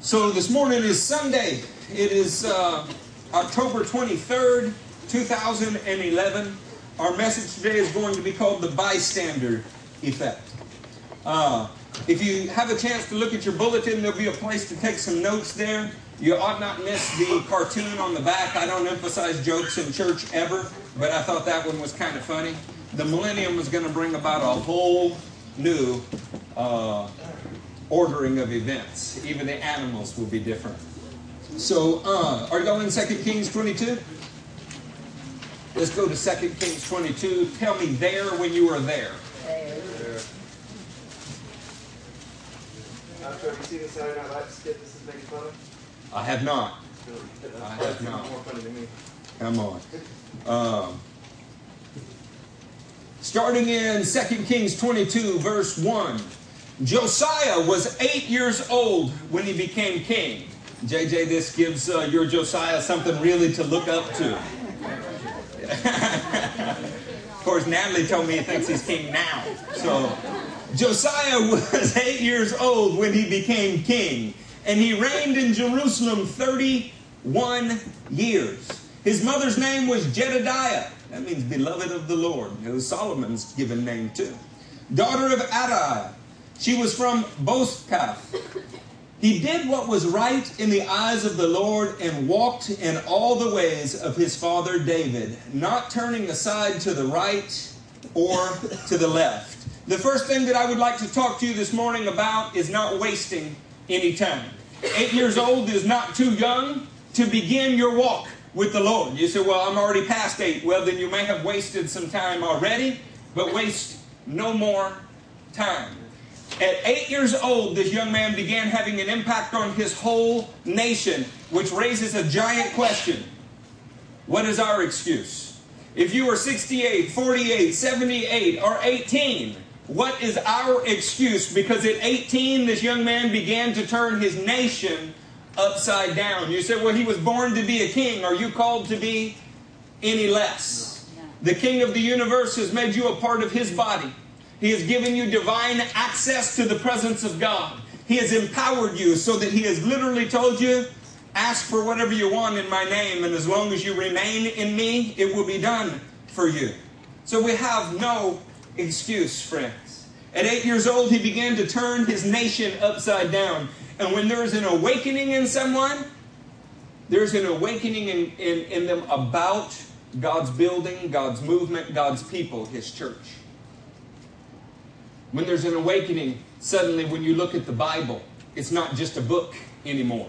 So this morning is Sunday. It is uh, October 23rd, 2011. Our message today is going to be called the bystander effect. Uh, if you have a chance to look at your bulletin, there'll be a place to take some notes there. You ought not miss the cartoon on the back. I don't emphasize jokes in church ever, but I thought that one was kind of funny. The millennium was going to bring about a whole new uh, ordering of events. Even the animals will be different. So, uh, are you going in 2 Kings 22? Let's go to 2 Kings 22. Tell me there when you are there. After have you seen the Saturday Night Live skit this is making fun of? I have not. I have not. more funny than me. Come on. Um, starting in 2 Kings 22, verse 1. Josiah was eight years old when he became king. JJ, this gives uh, your Josiah something really to look up to. of course, Natalie told me he thinks he's king now. So, Josiah was eight years old when he became king, and he reigned in Jerusalem 31 years. His mother's name was Jedediah. That means beloved of the Lord. It was Solomon's given name too. Daughter of Adaiah. She was from Bozkath. He did what was right in the eyes of the Lord and walked in all the ways of his father David, not turning aside to the right or to the left. The first thing that I would like to talk to you this morning about is not wasting any time. Eight years old is not too young to begin your walk with the Lord. You say, Well, I'm already past eight. Well, then you may have wasted some time already, but waste no more time. At eight years old, this young man began having an impact on his whole nation, which raises a giant question. What is our excuse? If you are 68, 48, 78, or 18, what is our excuse? Because at 18, this young man began to turn his nation upside down. You said, well, he was born to be a king. Are you called to be any less? The king of the universe has made you a part of his body. He has given you divine access to the presence of God. He has empowered you so that He has literally told you, ask for whatever you want in my name, and as long as you remain in me, it will be done for you. So we have no excuse, friends. At eight years old, he began to turn his nation upside down. And when there is an awakening in someone, there's an awakening in, in, in them about God's building, God's movement, God's people, His church. When there's an awakening, suddenly when you look at the Bible, it's not just a book anymore.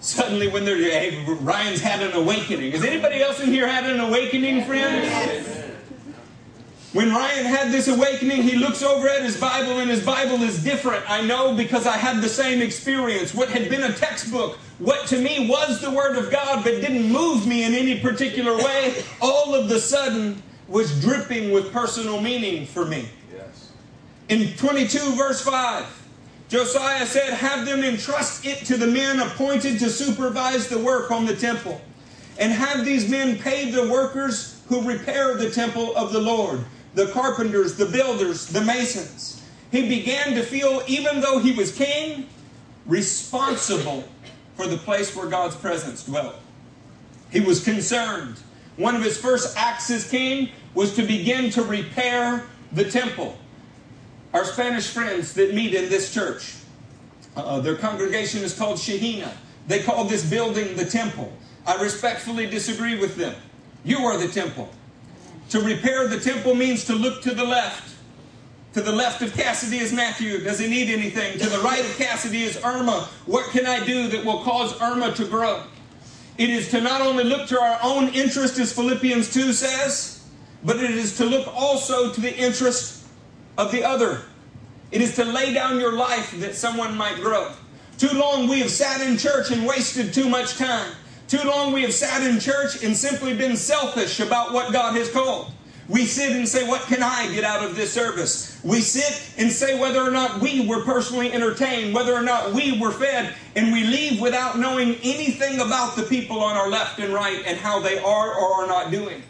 Suddenly, when there, hey, Ryan's had an awakening. Has anybody else in here had an awakening, friends? When Ryan had this awakening, he looks over at his Bible, and his Bible is different. I know because I had the same experience. What had been a textbook, what to me was the Word of God, but didn't move me in any particular way, all of the sudden was dripping with personal meaning for me. In 22, verse 5, Josiah said, Have them entrust it to the men appointed to supervise the work on the temple, and have these men pay the workers who repair the temple of the Lord, the carpenters, the builders, the masons. He began to feel, even though he was king, responsible for the place where God's presence dwelt. He was concerned. One of his first acts as king was to begin to repair the temple our Spanish friends that meet in this church. Uh, their congregation is called Shahina. They call this building the temple. I respectfully disagree with them. You are the temple. To repair the temple means to look to the left. To the left of Cassidy is Matthew. Does he need anything? To the right of Cassidy is Irma. What can I do that will cause Irma to grow? It is to not only look to our own interest, as Philippians 2 says, but it is to look also to the interest of the other. It is to lay down your life that someone might grow. Too long we have sat in church and wasted too much time. Too long we have sat in church and simply been selfish about what God has called. We sit and say, What can I get out of this service? We sit and say whether or not we were personally entertained, whether or not we were fed, and we leave without knowing anything about the people on our left and right and how they are or are not doing.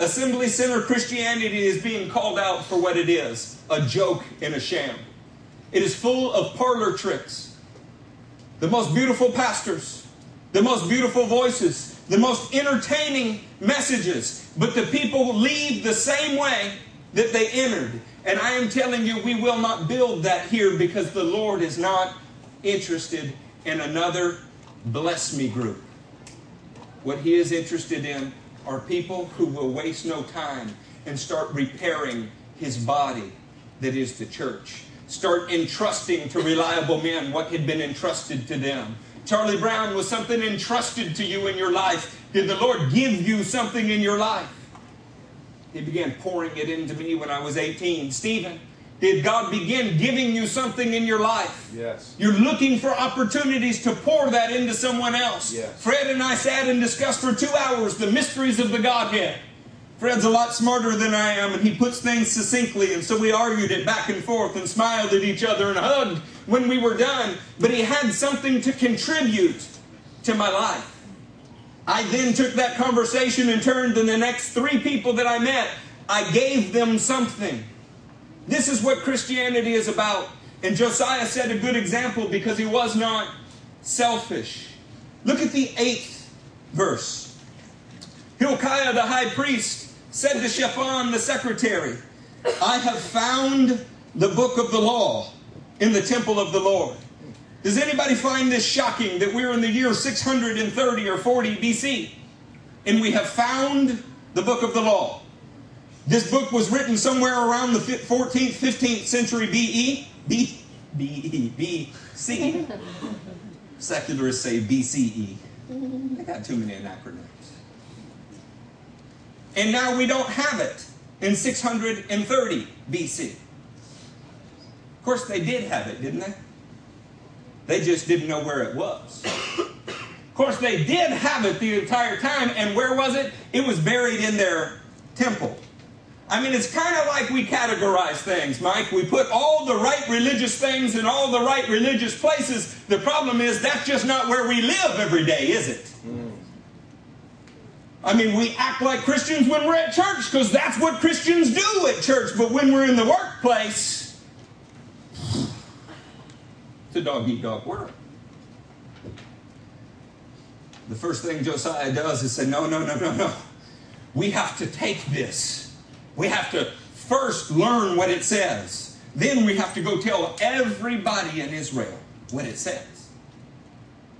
Assembly Center Christianity is being called out for what it is a joke and a sham. It is full of parlor tricks. The most beautiful pastors, the most beautiful voices, the most entertaining messages, but the people leave the same way that they entered. And I am telling you, we will not build that here because the Lord is not interested in another bless me group. What He is interested in are people who will waste no time and start repairing His body that is the church. Start entrusting to reliable men what had been entrusted to them. Charlie Brown was something entrusted to you in your life. Did the Lord give you something in your life? He began pouring it into me when I was 18. Stephen, did God begin giving you something in your life? Yes. You're looking for opportunities to pour that into someone else. Yes. Fred and I sat and discussed for two hours the mysteries of the Godhead. Fred's a lot smarter than I am, and he puts things succinctly, and so we argued it back and forth and smiled at each other and hugged when we were done. But he had something to contribute to my life. I then took that conversation and turned to the next three people that I met. I gave them something. This is what Christianity is about. And Josiah set a good example because he was not selfish. Look at the eighth verse. Hilkiah the high priest said to Shaphan the secretary, I have found the book of the law in the temple of the Lord. Does anybody find this shocking that we're in the year 630 or 40 BC and we have found the book of the law? This book was written somewhere around the 14th, 15th century BE. B, B-E, B-C. Secularists say BCE. I got too many acronyms. And now we don't have it in 630 BC. Of course, they did have it, didn't they? They just didn't know where it was. Of course, they did have it the entire time, and where was it? It was buried in their temple. I mean, it's kind of like we categorize things, Mike. We put all the right religious things in all the right religious places. The problem is that's just not where we live every day, is it? I mean, we act like Christians when we're at church because that's what Christians do at church, but when we're in the workplace, it's a dog eat dog world. The first thing Josiah does is say, No, no, no, no, no. We have to take this. We have to first learn what it says. Then we have to go tell everybody in Israel what it says.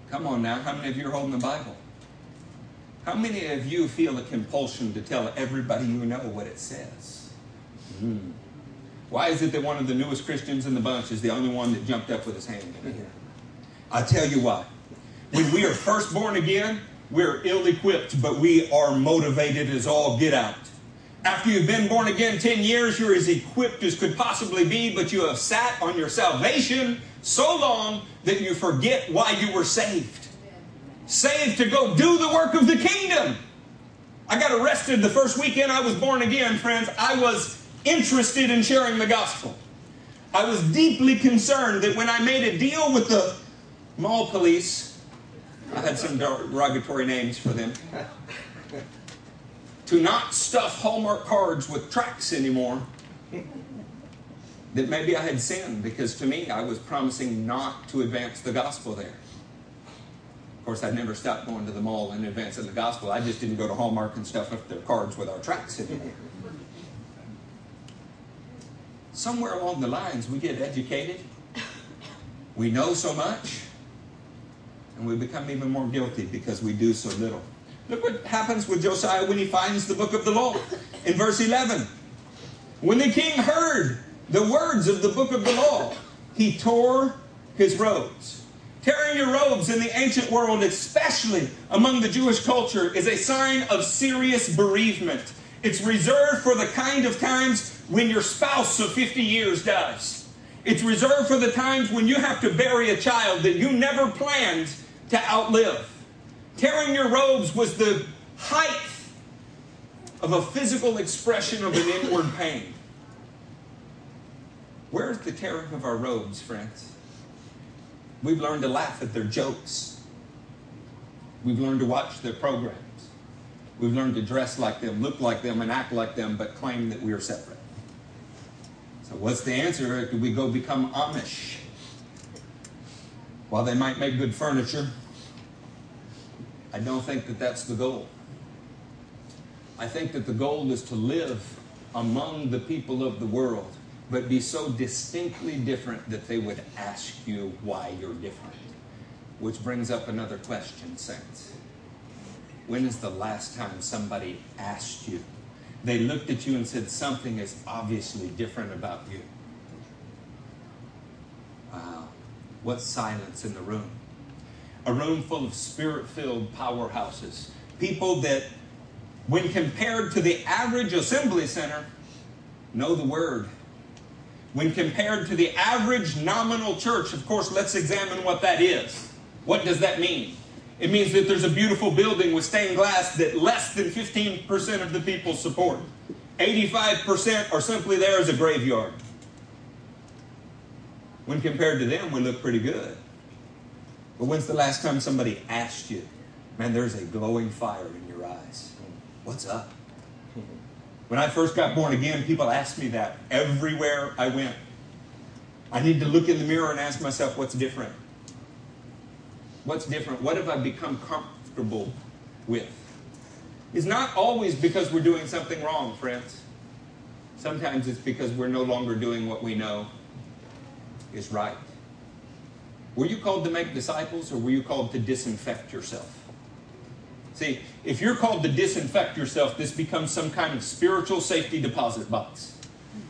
Come on now, how many of you are holding the Bible? How many of you feel a compulsion to tell everybody you know what it says? Mm. Why is it that one of the newest Christians in the bunch is the only one that jumped up with his hand in here? I'll tell you why. When we are first born again, we're ill equipped, but we are motivated as all get out. After you've been born again 10 years, you're as equipped as could possibly be, but you have sat on your salvation so long that you forget why you were saved saved to go do the work of the kingdom. I got arrested the first weekend I was born again, friends. I was interested in sharing the gospel. I was deeply concerned that when I made a deal with the mall police, I had some derogatory names for them, to not stuff Hallmark cards with tracts anymore, that maybe I had sinned because to me I was promising not to advance the gospel there Of course, I'd never stopped going to the mall in advance of the gospel. I just didn't go to Hallmark and stuff up their cards with our tracts there. Somewhere along the lines, we get educated, we know so much, and we become even more guilty because we do so little. Look what happens with Josiah when he finds the book of the law. In verse 11, when the king heard the words of the book of the law, he tore his robes. Tearing your robes in the ancient world, especially among the Jewish culture, is a sign of serious bereavement. It's reserved for the kind of times when your spouse of 50 years dies. It's reserved for the times when you have to bury a child that you never planned to outlive. Tearing your robes was the height of a physical expression of an inward pain. Where's the tearing of our robes, friends? We've learned to laugh at their jokes. We've learned to watch their programs. We've learned to dress like them, look like them, and act like them, but claim that we are separate. So, what's the answer? Do we go become Amish? While they might make good furniture, I don't think that that's the goal. I think that the goal is to live among the people of the world, but be so distinctly different that they would ask you why you're different. Which brings up another question, Saints. When is the last time somebody asked you? They looked at you and said, Something is obviously different about you. Wow. What silence in the room. A room full of spirit filled powerhouses. People that, when compared to the average assembly center, know the word. When compared to the average nominal church, of course, let's examine what that is. What does that mean? It means that there's a beautiful building with stained glass that less than 15% of the people support. 85% are simply there as a graveyard. When compared to them, we look pretty good. But when's the last time somebody asked you, man, there's a glowing fire in your eyes? What's up? When I first got born again, people asked me that everywhere I went. I need to look in the mirror and ask myself, what's different? What's different? What have I become comfortable with? It's not always because we're doing something wrong, friends. Sometimes it's because we're no longer doing what we know is right. Were you called to make disciples or were you called to disinfect yourself? See, if you're called to disinfect yourself, this becomes some kind of spiritual safety deposit box.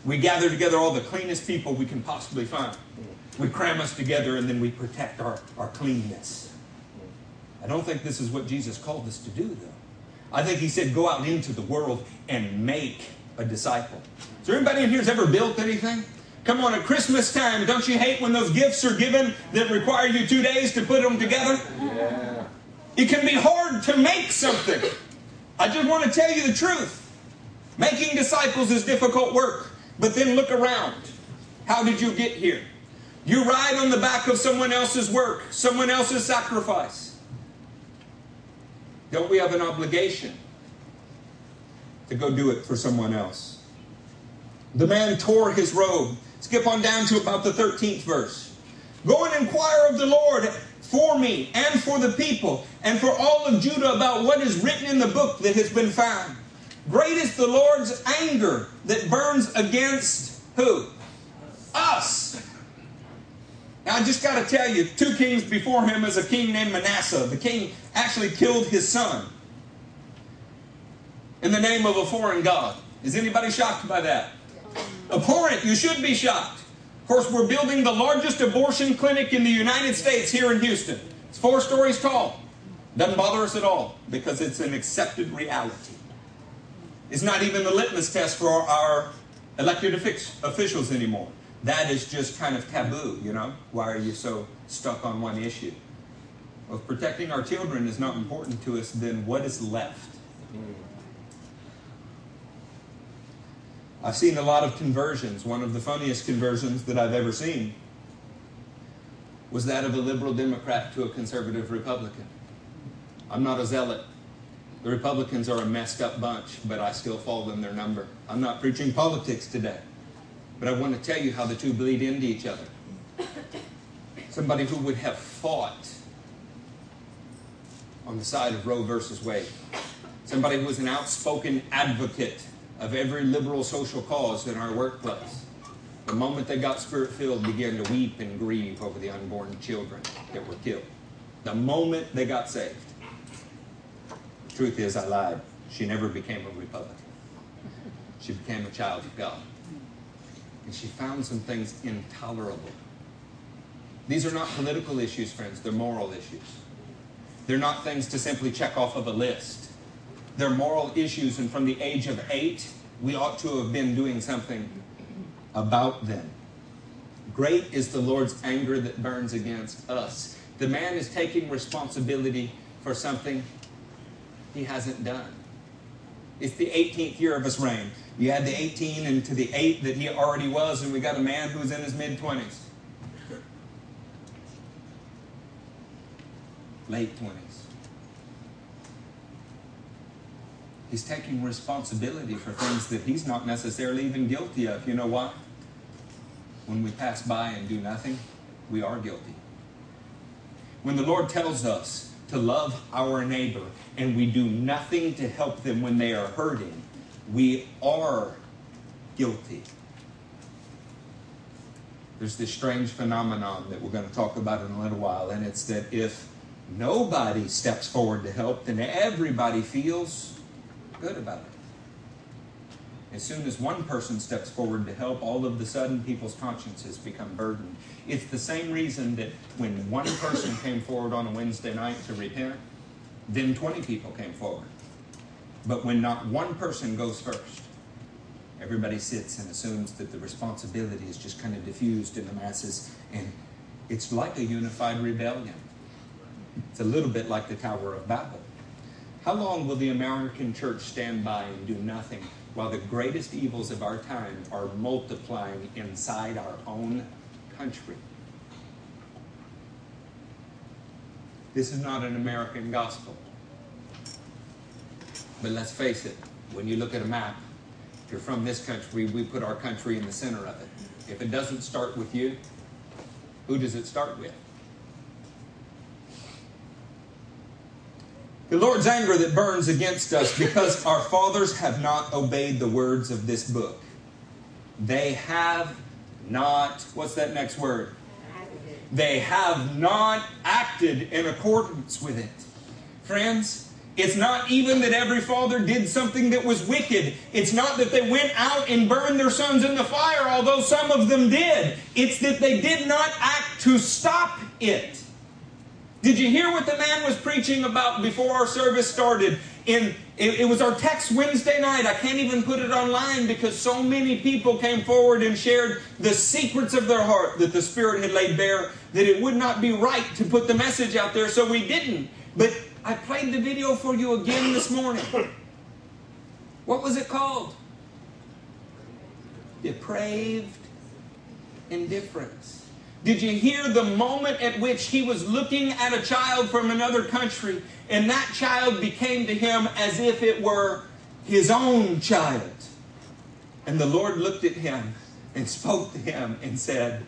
We gather together all the cleanest people we can possibly find. We cram us together and then we protect our, our cleanness. I don't think this is what Jesus called us to do, though. I think he said, go out into the world and make a disciple. Is there anybody in here who's ever built anything? Come on, at Christmas time, don't you hate when those gifts are given that require you two days to put them together? Yeah. It can be hard to make something. I just want to tell you the truth. Making disciples is difficult work. But then look around. How did you get here? You ride on the back of someone else's work, someone else's sacrifice. Don't we have an obligation to go do it for someone else? The man tore his robe Skip on down to about the 13th verse. Go and inquire of the Lord for me and for the people and for all of Judah about what is written in the book that has been found. Great is the Lord's anger that burns against who? Us. Now, I just got to tell you, two kings before him is a king named Manasseh. The king actually killed his son in the name of a foreign god. Is anybody shocked by that? Abhorrent. You should be shocked. Of course, we're building the largest abortion clinic in the United States here in Houston. It's four stories tall. Doesn't bother us at all because it's an accepted reality. It's not even the litmus test for our elected officials anymore. That is just kind of taboo, you know? Why are you so stuck on one issue? Well, if protecting our children is not important to us, then what is left? Hmm. I've seen a lot of conversions. One of the funniest conversions that I've ever seen was that of a liberal Democrat to a conservative Republican. I'm not a zealot. The Republicans are a messed up bunch, but I still fall in their number. I'm not preaching politics today, but I want to tell you how the two bleed into each other. Somebody who would have fought on the side of Roe versus Wade, somebody who was an outspoken advocate of every liberal social cause in our workplace. The moment they got spirit filled, began to weep and grieve over the unborn children that were killed. The moment they got saved. The truth is, I lied. She never became a Republican. She became a child of God. And she found some things intolerable. These are not political issues, friends, they're moral issues. They're not things to simply check off of a list their moral issues, and from the age of eight, we ought to have been doing something about them. Great is the Lord's anger that burns against us. The man is taking responsibility for something he hasn't done. It's the 18th year of his reign. You add the 18 and to the 8 that he already was, and we got a man who's in his mid 20s. Late 20s. He's taking responsibility for things that he's not necessarily even guilty of. You know why? when we pass by and do nothing, we are guilty. When the Lord tells us to love our neighbor and we do nothing to help them when they are hurting, we are guilty. There's this strange phenomenon that we're going to talk about in a little while, and it's that if nobody steps forward to help, then everybody feels good about it. As soon as one person steps forward to help, all of a sudden people's consciences become burdened. It's the same reason that when one person came forward on a Wednesday night to repent, then 20 people came forward. But when not one person goes first, everybody sits and assumes that the responsibility is just kind of diffused in the masses, and it's like a unified rebellion. It's a little bit like the Tower of Babel. How long will the American church stand by and do nothing while the greatest evils of our time are multiplying inside our own country. This is not an American gospel. But let's face it, when you look at a map, if you're from this country, we put our country in the center of it. If it doesn't start with you, who does it start with? The Lord's anger that burns against us because our fathers have not obeyed the words of this book. They have not, what's that next word? They have not acted in accordance with it. Friends, it's not even that every father did something that was wicked. It's not that they went out and burned their sons in the fire, although some of them did. It's that they did not act to stop it. Did you hear what the man was preaching about before our service started? In it, it, was our text Wednesday night. I can't even put it online because so many people came forward and shared the secrets of their heart that the Spirit had laid bare that it would not be right to put the message out there, so we didn't. But I played the video for you again this morning. What was it called? Depraved indifference. Did you hear the moment at which he was looking at a child from another country and that child became to him as if it were his own child? And the Lord looked at him and spoke to him and said,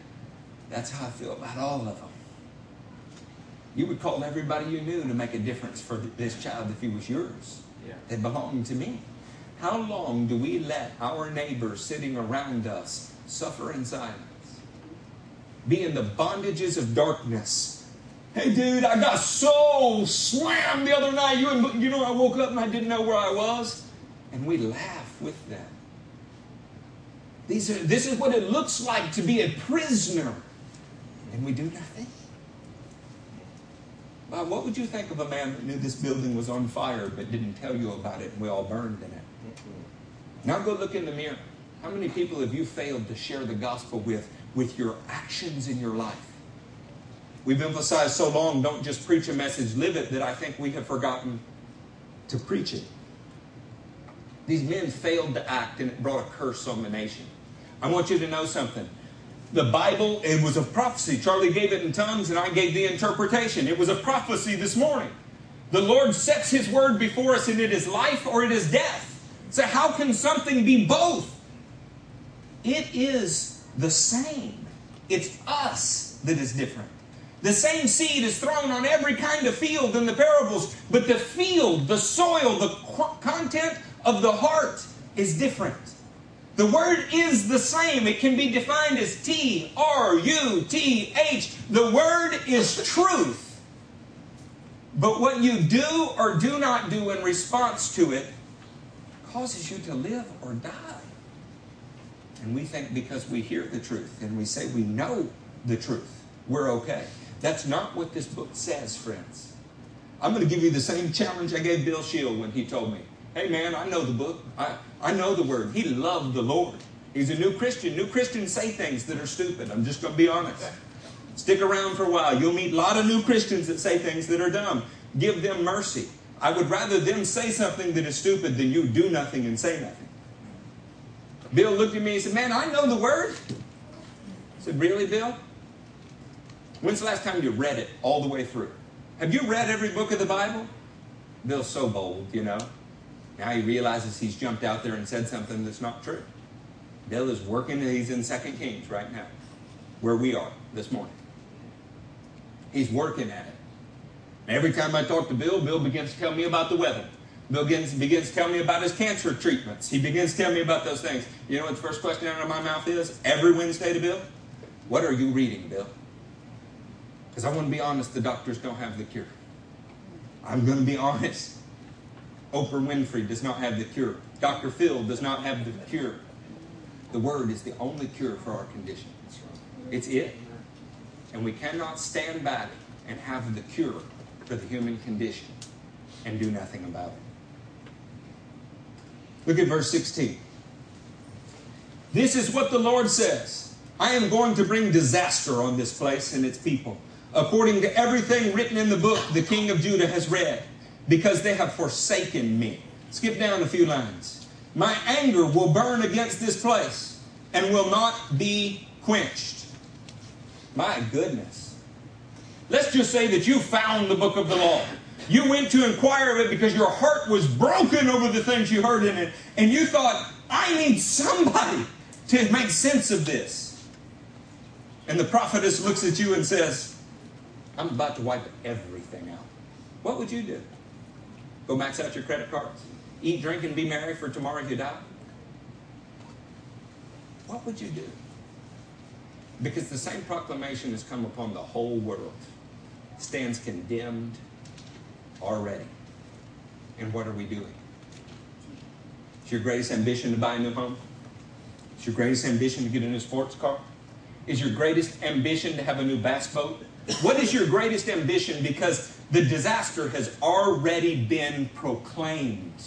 That's how I feel about all of them. You would call everybody you knew to make a difference for this child if he was yours. Yeah. They belonged to me. How long do we let our neighbors sitting around us suffer in silence? Be in the bondages of darkness. Hey, dude, I got so slammed the other night. You, you know, I woke up and I didn't know where I was. And we laugh with them. These are, this is what it looks like to be a prisoner. And we do nothing. Well, what would you think of a man that knew this building was on fire but didn't tell you about it and we all burned in it? Mm-hmm. Now go look in the mirror. How many people have you failed to share the gospel with with your actions in your life. We've emphasized so long, don't just preach a message, live it, that I think we have forgotten to preach it. These men failed to act and it brought a curse on the nation. I want you to know something. The Bible, it was a prophecy. Charlie gave it in tongues and I gave the interpretation. It was a prophecy this morning. The Lord sets His word before us and it is life or it is death. So, how can something be both? It is the same. It's us that is different. The same seed is thrown on every kind of field in the parables, but the field, the soil, the content of the heart is different. The word is the same. It can be defined as T R U T H. The word is truth. But what you do or do not do in response to it causes you to live or die. And we think because we hear the truth and we say we know the truth, we're okay. That's not what this book says, friends. I'm going to give you the same challenge I gave Bill Shield when he told me, hey man, I know the book. I, I know the word. He loved the Lord. He's a new Christian. New Christians say things that are stupid. I'm just going to be honest. Stick around for a while. You'll meet a lot of new Christians that say things that are dumb. Give them mercy. I would rather them say something that is stupid than you do nothing and say nothing. Bill looked at me and said, Man, I know the word. I said, Really, Bill? When's the last time you read it all the way through? Have you read every book of the Bible? Bill's so bold, you know. Now he realizes he's jumped out there and said something that's not true. Bill is working, he's in Second Kings right now. where we are this morning. He's working at it. Every time I talk to Bill, Bill begins to tell me about the weather. Bill begins, begins to tell me about his cancer treatments. He begins telling me about those things. You know what the first question out of my mouth is? Every Wednesday to Bill? What are you reading, Bill? Because I want to be honest, the doctors don't have the cure. I'm going to be honest. Oprah Winfrey does not have the cure. Dr. Phil does not have the cure. The Word is the only cure for our condition. It's it. And we cannot stand back and have the cure for the human condition and do nothing about it. Look at verse 16. This is what the Lord says I am going to bring disaster on this place and its people, according to everything written in the book the king of Judah has read, because they have forsaken me. Skip down a few lines. My anger will burn against this place and will not be quenched. My goodness. Let's just say that you found the book of the law. You went to inquire of it because your heart was broken over the things you heard in it, and you thought, I need somebody to make sense of this. And the prophetess looks at you and says, I'm about to wipe everything out. What would you do? Go max out your credit cards? Eat, drink, and be merry, for tomorrow you die? What would you do? Because the same proclamation has come upon the whole world, stands condemned already. And what are we doing? Is your greatest ambition to buy a new home? Is your greatest ambition to get a new sports car? Is your greatest ambition to have a new bass boat? What is your greatest ambition? Because the disaster has already been proclaimed.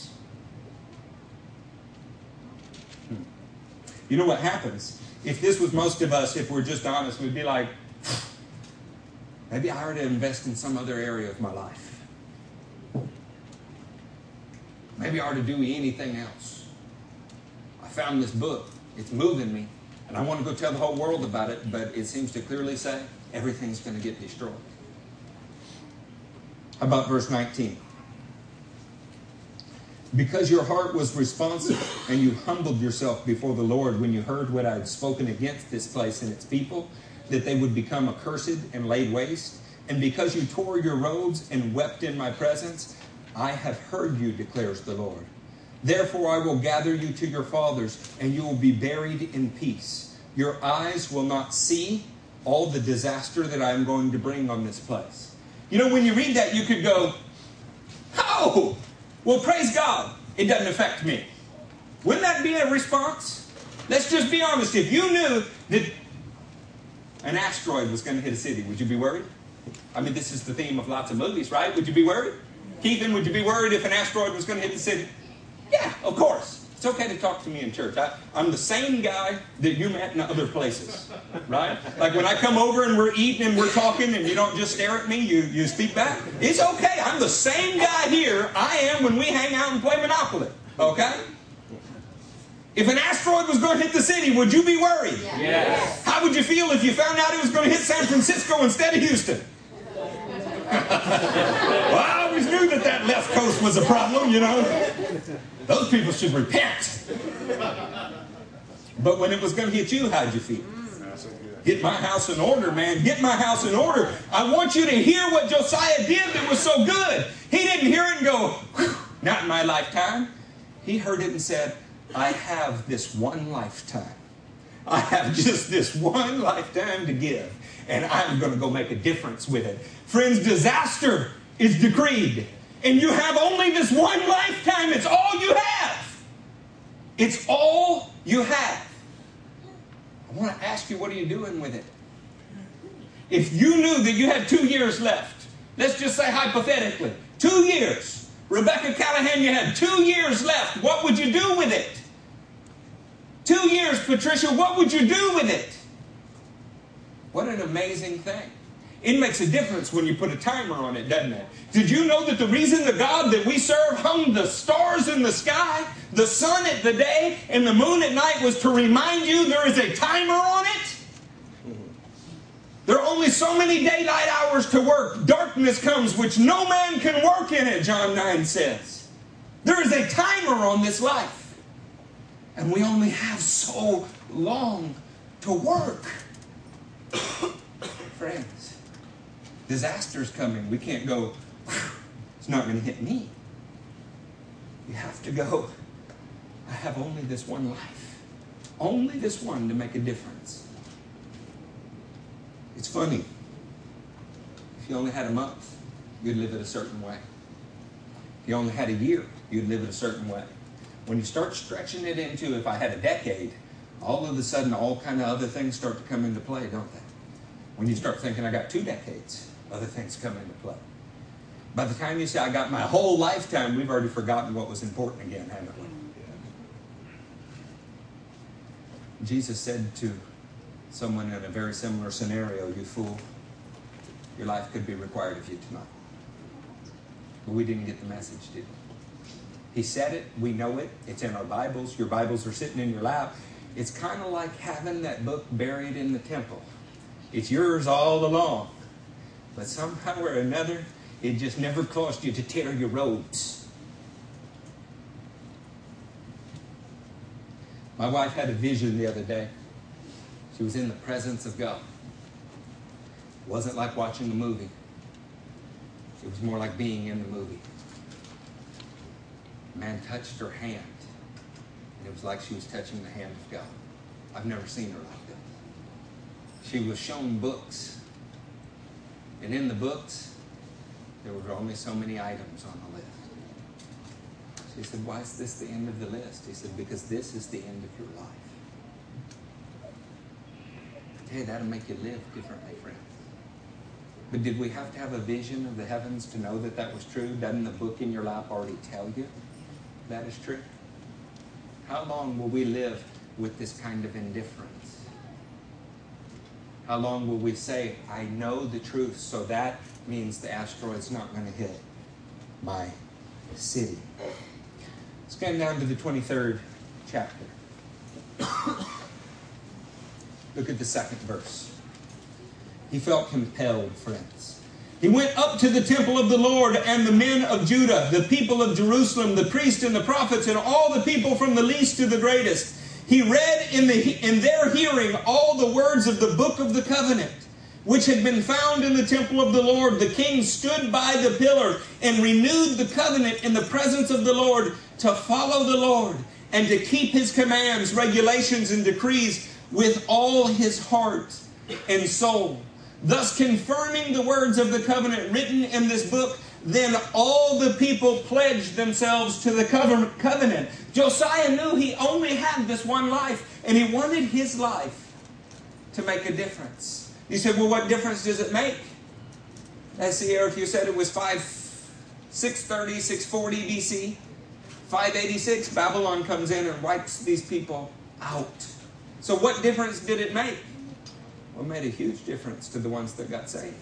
Hmm. You know what happens? If this was most of us, if we're just honest, we'd be like, maybe I ought to invest in some other area of my life. Maybe I ought to do anything else. I found this book. It's moving me. And I want to go tell the whole world about it, but it seems to clearly say everything's going to get destroyed. About verse 19? Because your heart was responsive and you humbled yourself before the Lord when you heard what I had spoken against this place and its people, that they would become accursed and laid waste, and because you tore your robes and wept in my presence, I have heard you, declares the Lord. Therefore, I will gather you to your fathers, and you will be buried in peace. Your eyes will not see all the disaster that I am going to bring on this place. You know, when you read that, you could go, Oh, well, praise God, it doesn't affect me. Wouldn't that be a response? Let's just be honest. If you knew that an asteroid was going to hit a city, would you be worried? I mean, this is the theme of lots of movies, right? Would you be worried? Keithan, would you be worried if an asteroid was going to hit the city? Yeah, of course. It's okay to talk to me in church. I, am the same guy that you met in other places, right? Like when I come over and we're eating and we're talking and you don't just stare at me, you, you speak back. It's okay. I'm the same guy here I am when we hang out and play Monopoly, okay? If an asteroid was going to hit the city, would you be worried? Yes. How would you feel if you found out it was going to hit San Francisco instead of Houston? Well, I always knew that that left coast was a problem, you know. Those people should repent. But when it was going to hit you, how'd you feel? Get my house in order, man. Get my house in order. I want you to hear what Josiah did that was so good. He didn't hear it and go, not in my lifetime. He heard it and said, I have this one lifetime. I have just this one lifetime to give, and I'm going to go make a difference with it. Friends, disaster is decreed, and you have only this one lifetime. It's all you have. It's all you have. I want to ask you, what are you doing with it? If you knew that you had two years left, let's just say hypothetically, two years. Rebecca Callahan, you had two years left. What would you do with it? Two years, Patricia, what would you do with it? What an amazing thing. It makes a difference when you put a timer on it, doesn't it? Did you know that the reason the God that we serve hung the stars in the sky, the sun at the day, and the moon at night was to remind you there is a timer on it? There are only so many daylight hours to work. Darkness comes, which no man can work in it, John 9 says. There is a timer on this life. And we only have so long to work. Friends, disaster's coming. We can't go, it's not going to hit me. You have to go, I have only this one life. Only this one to make a difference. It's funny. If you only had a month, you'd live it a certain way. If you only had a year, you'd live it a certain way. When you start stretching it into, if I had a decade, all of a sudden all kind of other things start to come into play, don't they? When you start thinking I got two decades, other things come into play. By the time you say I got my whole lifetime, we've already forgotten what was important again, haven't we? Jesus said to someone in a very similar scenario, You fool, your life could be required of you tonight. But we didn't get the message, did we? He said it, we know it, it's in our Bibles, your Bibles are sitting in your lap. It's kind of like having that book buried in the temple. It's yours all along. But somehow or another, it just never caused you to tear your robes. My wife had a vision the other day. She was in the presence of God. It wasn't like watching a movie. It was more like being in the movie. A man touched her hand, and it was like she was touching the hand of God. I've never seen her like that. She was shown books, and in the books, there were only so many items on the list. She said, Why is this the end of the list? He said, Because this is the end of your life. Hey, that'll make you live differently, friends. But did we have to have a vision of the heavens to know that that was true? Doesn't the book in your lap already tell you that is true? How long will we live with this kind of indifference? How long will we say, I know the truth, so that means the asteroid's not going to hit my city? Let's get down to the 23rd chapter. Look at the second verse. He felt compelled, friends. He went up to the temple of the Lord, and the men of Judah, the people of Jerusalem, the priests and the prophets, and all the people from the least to the greatest. He read in, the, in their hearing all the words of the book of the covenant, which had been found in the temple of the Lord. The king stood by the pillar and renewed the covenant in the presence of the Lord to follow the Lord and to keep his commands, regulations, and decrees with all his heart and soul thus confirming the words of the covenant written in this book. Then all the people pledged themselves to the covenant. Josiah knew he only had this one life, and he wanted his life to make a difference. He said, well, what difference does it make? As the if you said it was 5, 630, 640 BC, 586, Babylon comes in and wipes these people out. So what difference did it make? well, made a huge difference to the ones that got saved.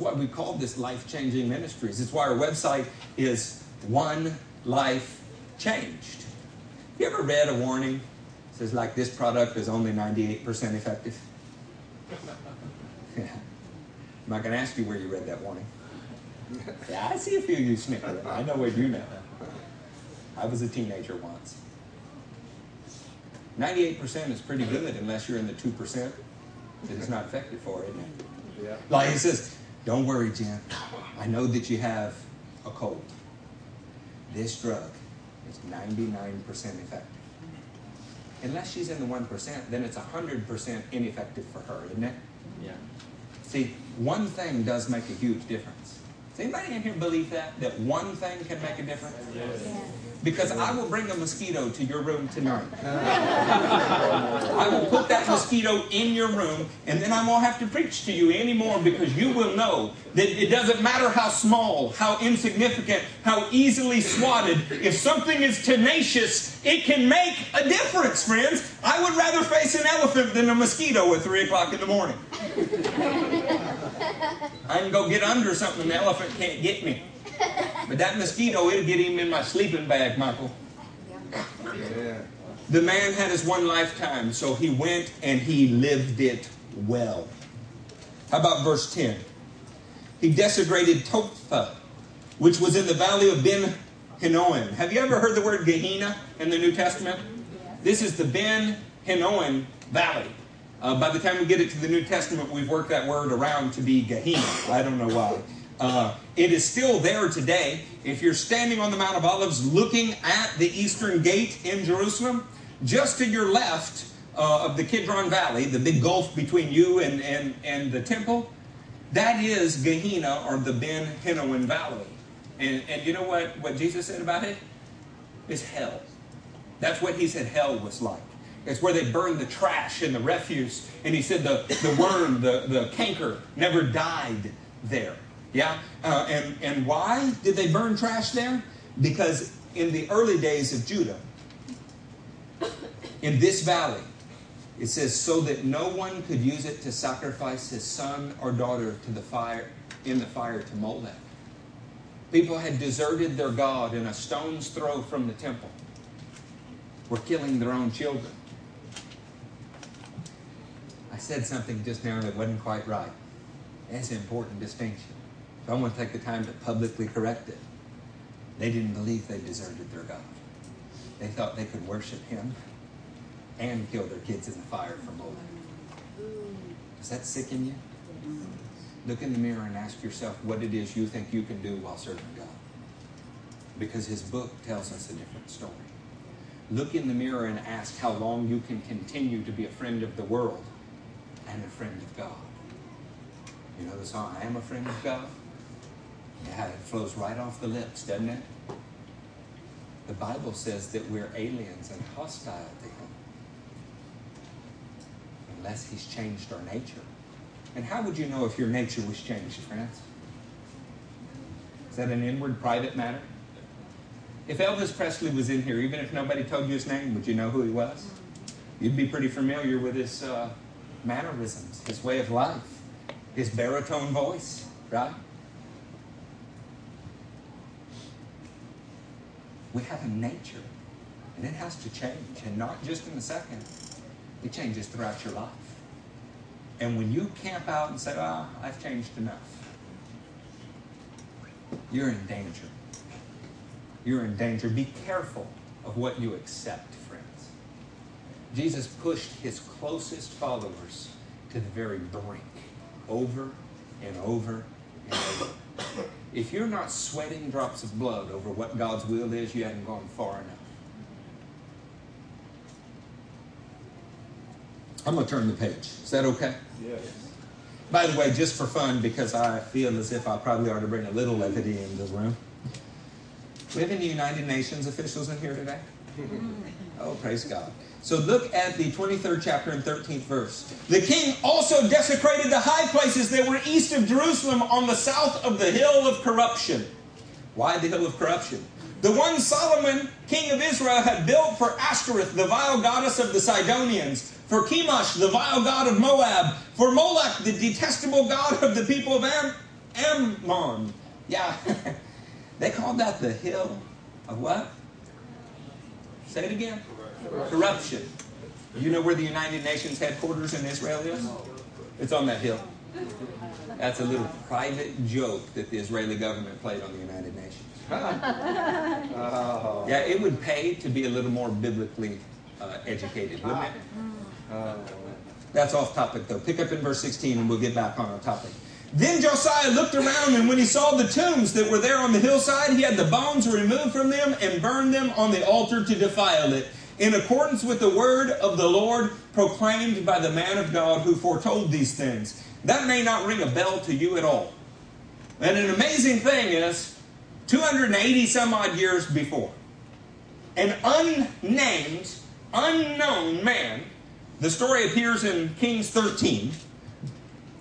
Why we call this life changing ministries. It's why our website is One Life Changed. You ever read a warning? It says, like, this product is only 98% effective. yeah. I'm not going to ask you where you read that warning. Yeah, I see a few of you snickering. I know where you know. I was a teenager once. 98% is pretty good unless you're in the 2% that it's not effective for, isn't it? Yeah. Like he says, don't worry, Jim. I know that you have a cold. This drug is 99% effective. Unless she's in the 1%, then it's 100% ineffective for her, isn't it? Yeah. See, one thing does make a huge difference. Does anybody in here believe that? That one thing can make a difference? Yes. Yeah because I will bring a mosquito to your room tonight. I will put that mosquito in your room, and then I won't have to preach to you anymore because you will know that it doesn't matter how small, how insignificant, how easily swatted. If something is tenacious, it can make a difference, friends. I would rather face an elephant than a mosquito at 3 o'clock in the morning. I can go get under something, the elephant can't get me. But that mosquito, it'll get him in my sleeping bag, Michael. Yeah. The man had his one lifetime, so he went and he lived it well. How about verse 10? He desecrated Topheth, which was in the valley of Ben Hinnom. Have you ever heard the word Gehenna in the New Testament? This is the Ben Hinnom Valley. Uh, by the time we get it to the New Testament, we've worked that word around to be Gehenna. I don't know why. Uh, it is still there today. If you're standing on the Mount of Olives looking at the eastern gate in Jerusalem, just to your left uh, of the Kidron Valley, the big gulf between you and, and, and the temple, that is Gehenna or the Ben Hinnom Valley. And, and you know what, what Jesus said about it? It's hell. That's what he said hell was like. It's where they burn the trash and the refuse. And he said the, the worm, the, the canker, never died there. Yeah? Uh, and, and why did they burn trash there? Because in the early days of Judah, in this valley, it says, so that no one could use it to sacrifice his son or daughter to the fire in the fire to Molech. People had deserted their God in a stone's throw from the temple. Were killing their own children. I said something just now that wasn't quite right. That's an important distinction. So I want to take the time to publicly correct it. They didn't believe they deserted their God. They thought they could worship Him and kill their kids in the fire for Molech. Does that sicken you? Look in the mirror and ask yourself what it is you think you can do while serving God. Because His book tells us a different story. Look in the mirror and ask how long you can continue to be a friend of the world and a friend of God. You know the song, I am a friend of God? Yeah, it flows right off the lips, doesn't it? The Bible says that we're aliens and hostile to Him unless He's changed our nature. And how would you know if your nature was changed, friends? Is that an inward, private matter? If Elvis Presley was in here, even if nobody told you his name, would you know who he was? You'd be pretty familiar with his uh, mannerisms, his way of life, his baritone voice, right? We have a nature, and it has to change, and not just in a second. It changes throughout your life. And when you camp out and say, ah, oh, I've changed enough, you're in danger. You're in danger. Be careful of what you accept, friends. Jesus pushed his closest followers to the very brink, over and over and over. If you're not sweating drops of blood over what God's will is, you haven't gone far enough. I'm going to turn the page. Is that okay? Yes. By the way, just for fun, because I feel as if I probably ought to bring a little levity into the room. We have any United Nations officials in here today? Oh, praise God. So look at the 23rd chapter and 13th verse. The king also desecrated the high places that were east of Jerusalem on the south of the hill of corruption. Why the hill of corruption? The one Solomon, king of Israel, had built for Ashtoreth, the vile goddess of the Sidonians, for Chemosh, the vile god of Moab, for Moloch, the detestable god of the people of Am- Ammon. Yeah, they called that the hill of what? Say it again. Corruption. You know where the United Nations headquarters in Israel is? It's on that hill. That's a little private joke that the Israeli government played on the United Nations. Yeah, it would pay to be a little more biblically uh, educated, wouldn't it? That's off topic though. Pick up in verse 16 and we'll get back on our topic. Then Josiah looked around, and when he saw the tombs that were there on the hillside, he had the bones removed from them and burned them on the altar to defile it, in accordance with the word of the Lord proclaimed by the man of God who foretold these things. That may not ring a bell to you at all. And an amazing thing is, 280 some odd years before, an unnamed, unknown man, the story appears in Kings 13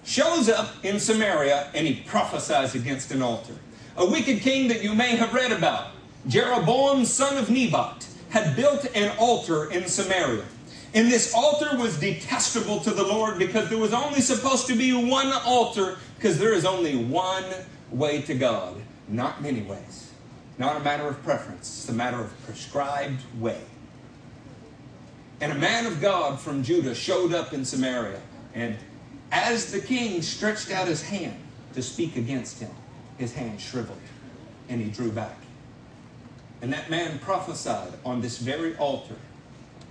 shows up in Samaria and he prophesies against an altar. A wicked king that you may have read about, Jeroboam, son of Nebat, had built an altar in Samaria. And this altar was detestable to the Lord because there was only supposed to be one altar because there is only one way to God, not many ways. Not a matter of preference, it's a matter of prescribed way. And a man of God from Judah showed up in Samaria and as the king stretched out his hand to speak against him, his hand shriveled and he drew back. And that man prophesied on this very altar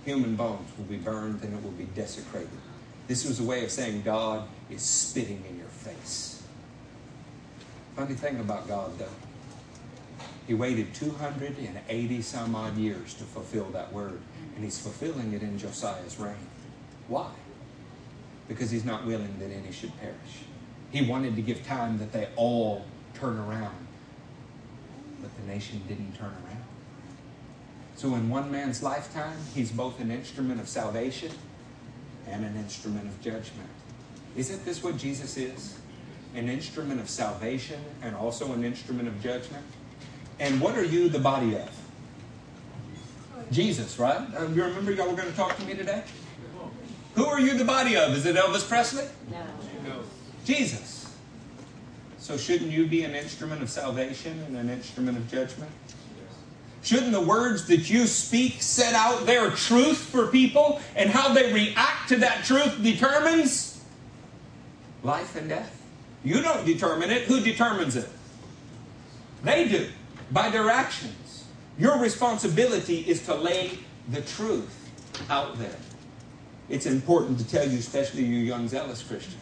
human bones will be burned and it will be desecrated. This was a way of saying God is spitting in your face. Funny thing about God, though, He waited 280 some odd years to fulfill that word, and He's fulfilling it in Josiah's reign. Why? Because He's not willing that any should perish. He wanted to give time that they all turn around, but the nation didn't turn around. So, in one man's lifetime, he's both an instrument of salvation and an instrument of judgment. Isn't this what Jesus is? An instrument of salvation and also an instrument of judgment? And what are you the body of? Jesus, right? Uh, you remember y'all were going to talk to me today? Who are you the body of? Is it Elvis Presley? No. Jesus. So shouldn't you be an instrument of salvation and an instrument of judgment? Shouldn't the words that you speak set out their truth for people and how they react to that truth determines life and death? You don't determine it. Who determines it? They do by their actions. Your responsibility is to lay the truth out there. It's important to tell you, especially you young zealous Christians.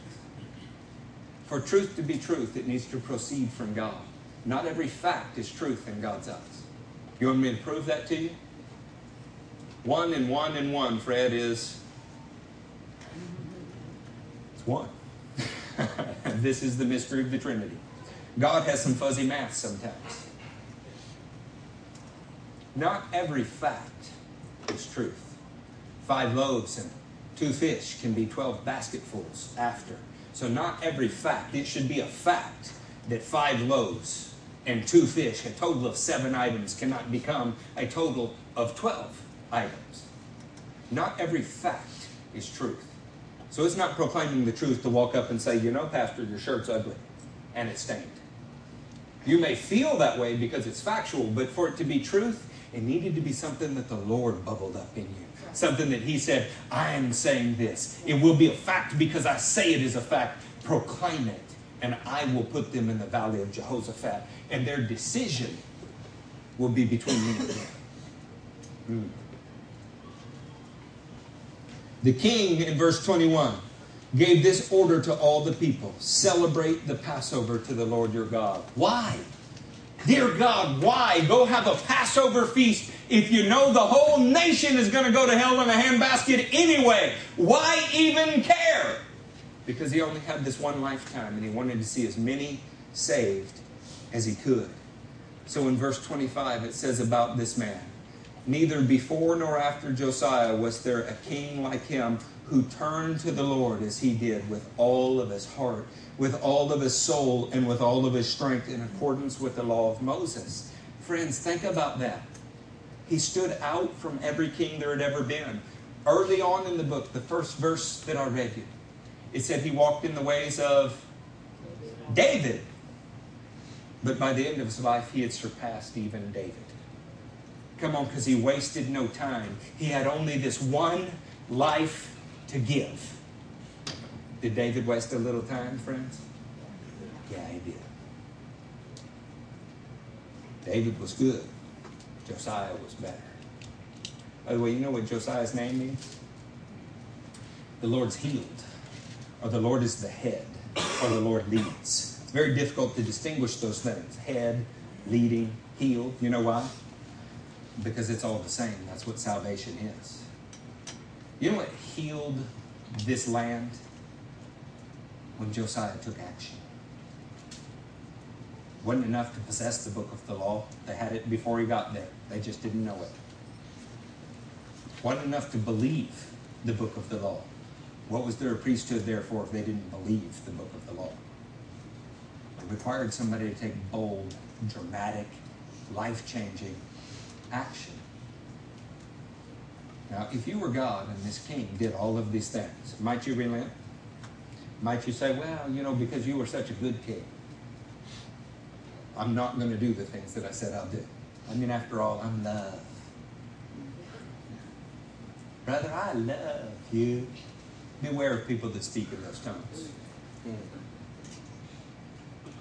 For truth to be truth, it needs to proceed from God. Not every fact is truth in God's eyes. You want me to prove that to you? One and one and one, Fred, is it's one. this is the mystery of the Trinity. God has some fuzzy math sometimes. Not every fact is truth. Five loaves and two fish can be 12 basketfuls after. So, not every fact. It should be a fact that five loaves and two fish, a total of seven items, cannot become a total of 12 items. Not every fact is truth. So it's not proclaiming the truth to walk up and say, you know, Pastor, your shirt's ugly and it's stained. You may feel that way because it's factual, but for it to be truth, it needed to be something that the Lord bubbled up in you. Something that He said, I am saying this. It will be a fact because I say it is a fact. Proclaim it and I will put them in the valley of Jehoshaphat, and their decision will be between me and them. Mm. The king, in verse 21, gave this order to all the people celebrate the Passover to the Lord your God. Why? Dear God, why go have a Passover feast if you know the whole nation is going to go to hell in a handbasket anyway? Why even care? Because he only had this one lifetime and he wanted to see as many saved as he could. So in verse 25, it says about this man Neither before nor after Josiah was there a king like him who turned to the Lord as he did with all of his heart, with all of his soul, and with all of his strength in accordance with the law of Moses. Friends, think about that. He stood out from every king there had ever been. Early on in the book, the first verse that I read you, it said he walked in the ways of David. But by the end of his life, he had surpassed even David. Come on, because he wasted no time. He had only this one life to give. Did David waste a little time, friends? Yeah, he did. David was good. Josiah was better. By the way, you know what Josiah's name means? The Lord's healed or the Lord is the head, or the Lord leads. It's very difficult to distinguish those things head, leading, healed. You know why? Because it's all the same. That's what salvation is. You know what healed this land? When Josiah took action. Wasn't enough to possess the book of the law. They had it before he got there. They just didn't know it. Wasn't enough to believe the book of the law. What was their priesthood there for if they didn't believe the book of the law? It required somebody to take bold, dramatic, life changing action. Now, if you were God and this king did all of these things, might you relent? Might you say, well, you know, because you were such a good king, I'm not going to do the things that I said I'll do. I mean, after all, I'm love. Brother, I love you. Beware of people that speak in those tongues. Hmm.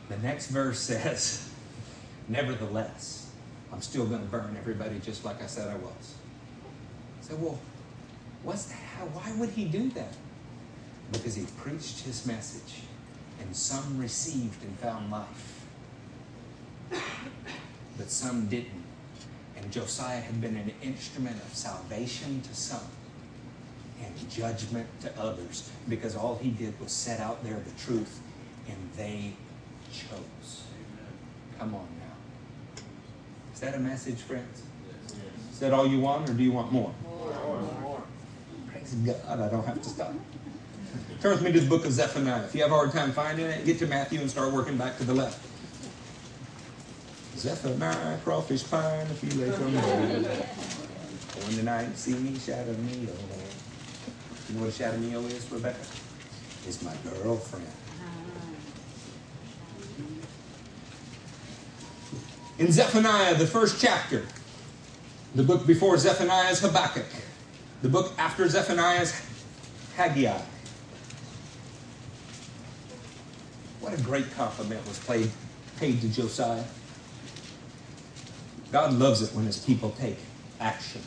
The next verse says, Nevertheless, I'm still going to burn everybody just like I said I was. I said, well, What's that? Why would he do that? Because he preached his message, and some received and found life, but some didn't. And Josiah had been an instrument of salvation to some and judgment to others because all he did was set out there the truth and they chose. Come on now. Is that a message, friends? Is that all you want, or do you want more? More. Praise God, I don't have to stop. Turn with me to the book of Zephaniah. If you have a hard time finding it, get to Matthew and start working back to the left. Zephaniah, crawfish pine, if you lay from gold. When the night see me shadow me, oh. You know what a is, Rebecca? It's my girlfriend. Ah. In Zephaniah, the first chapter, the book before Zephaniah is Habakkuk, the book after Zephaniah is Haggai. What a great compliment was paid, paid to Josiah. God loves it when his people take action.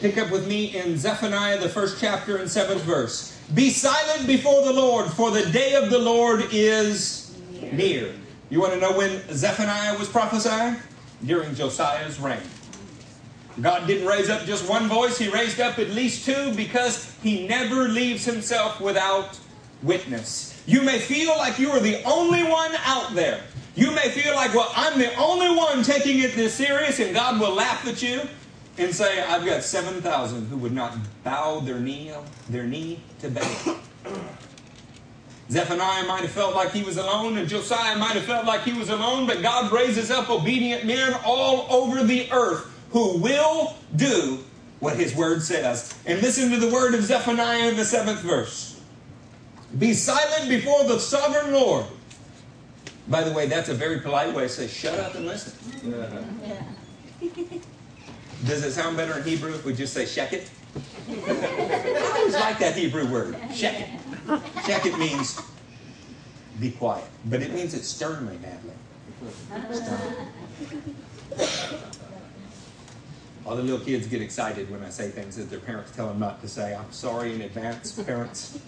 Pick up with me in Zephaniah, the first chapter and seventh verse. Be silent before the Lord, for the day of the Lord is near. You want to know when Zephaniah was prophesying? During Josiah's reign. God didn't raise up just one voice, He raised up at least two because He never leaves Himself without witness. You may feel like you are the only one out there. You may feel like, well, I'm the only one taking it this serious, and God will laugh at you and say, I've got 7,000 who would not bow their knee, their knee to Baal. Zephaniah might have felt like he was alone, and Josiah might have felt like he was alone, but God raises up obedient men all over the earth who will do what his word says. And listen to the word of Zephaniah in the seventh verse. Be silent before the sovereign Lord. By the way, that's a very polite way to say, shut up and listen. Yeah. Does it sound better in Hebrew if we just say sheket? I always like that Hebrew word, sheket. Sheket means be quiet, but it means it sternly, Natalie. Sternly. All the little kids get excited when I say things that their parents tell them not to say. I'm sorry in advance, parents.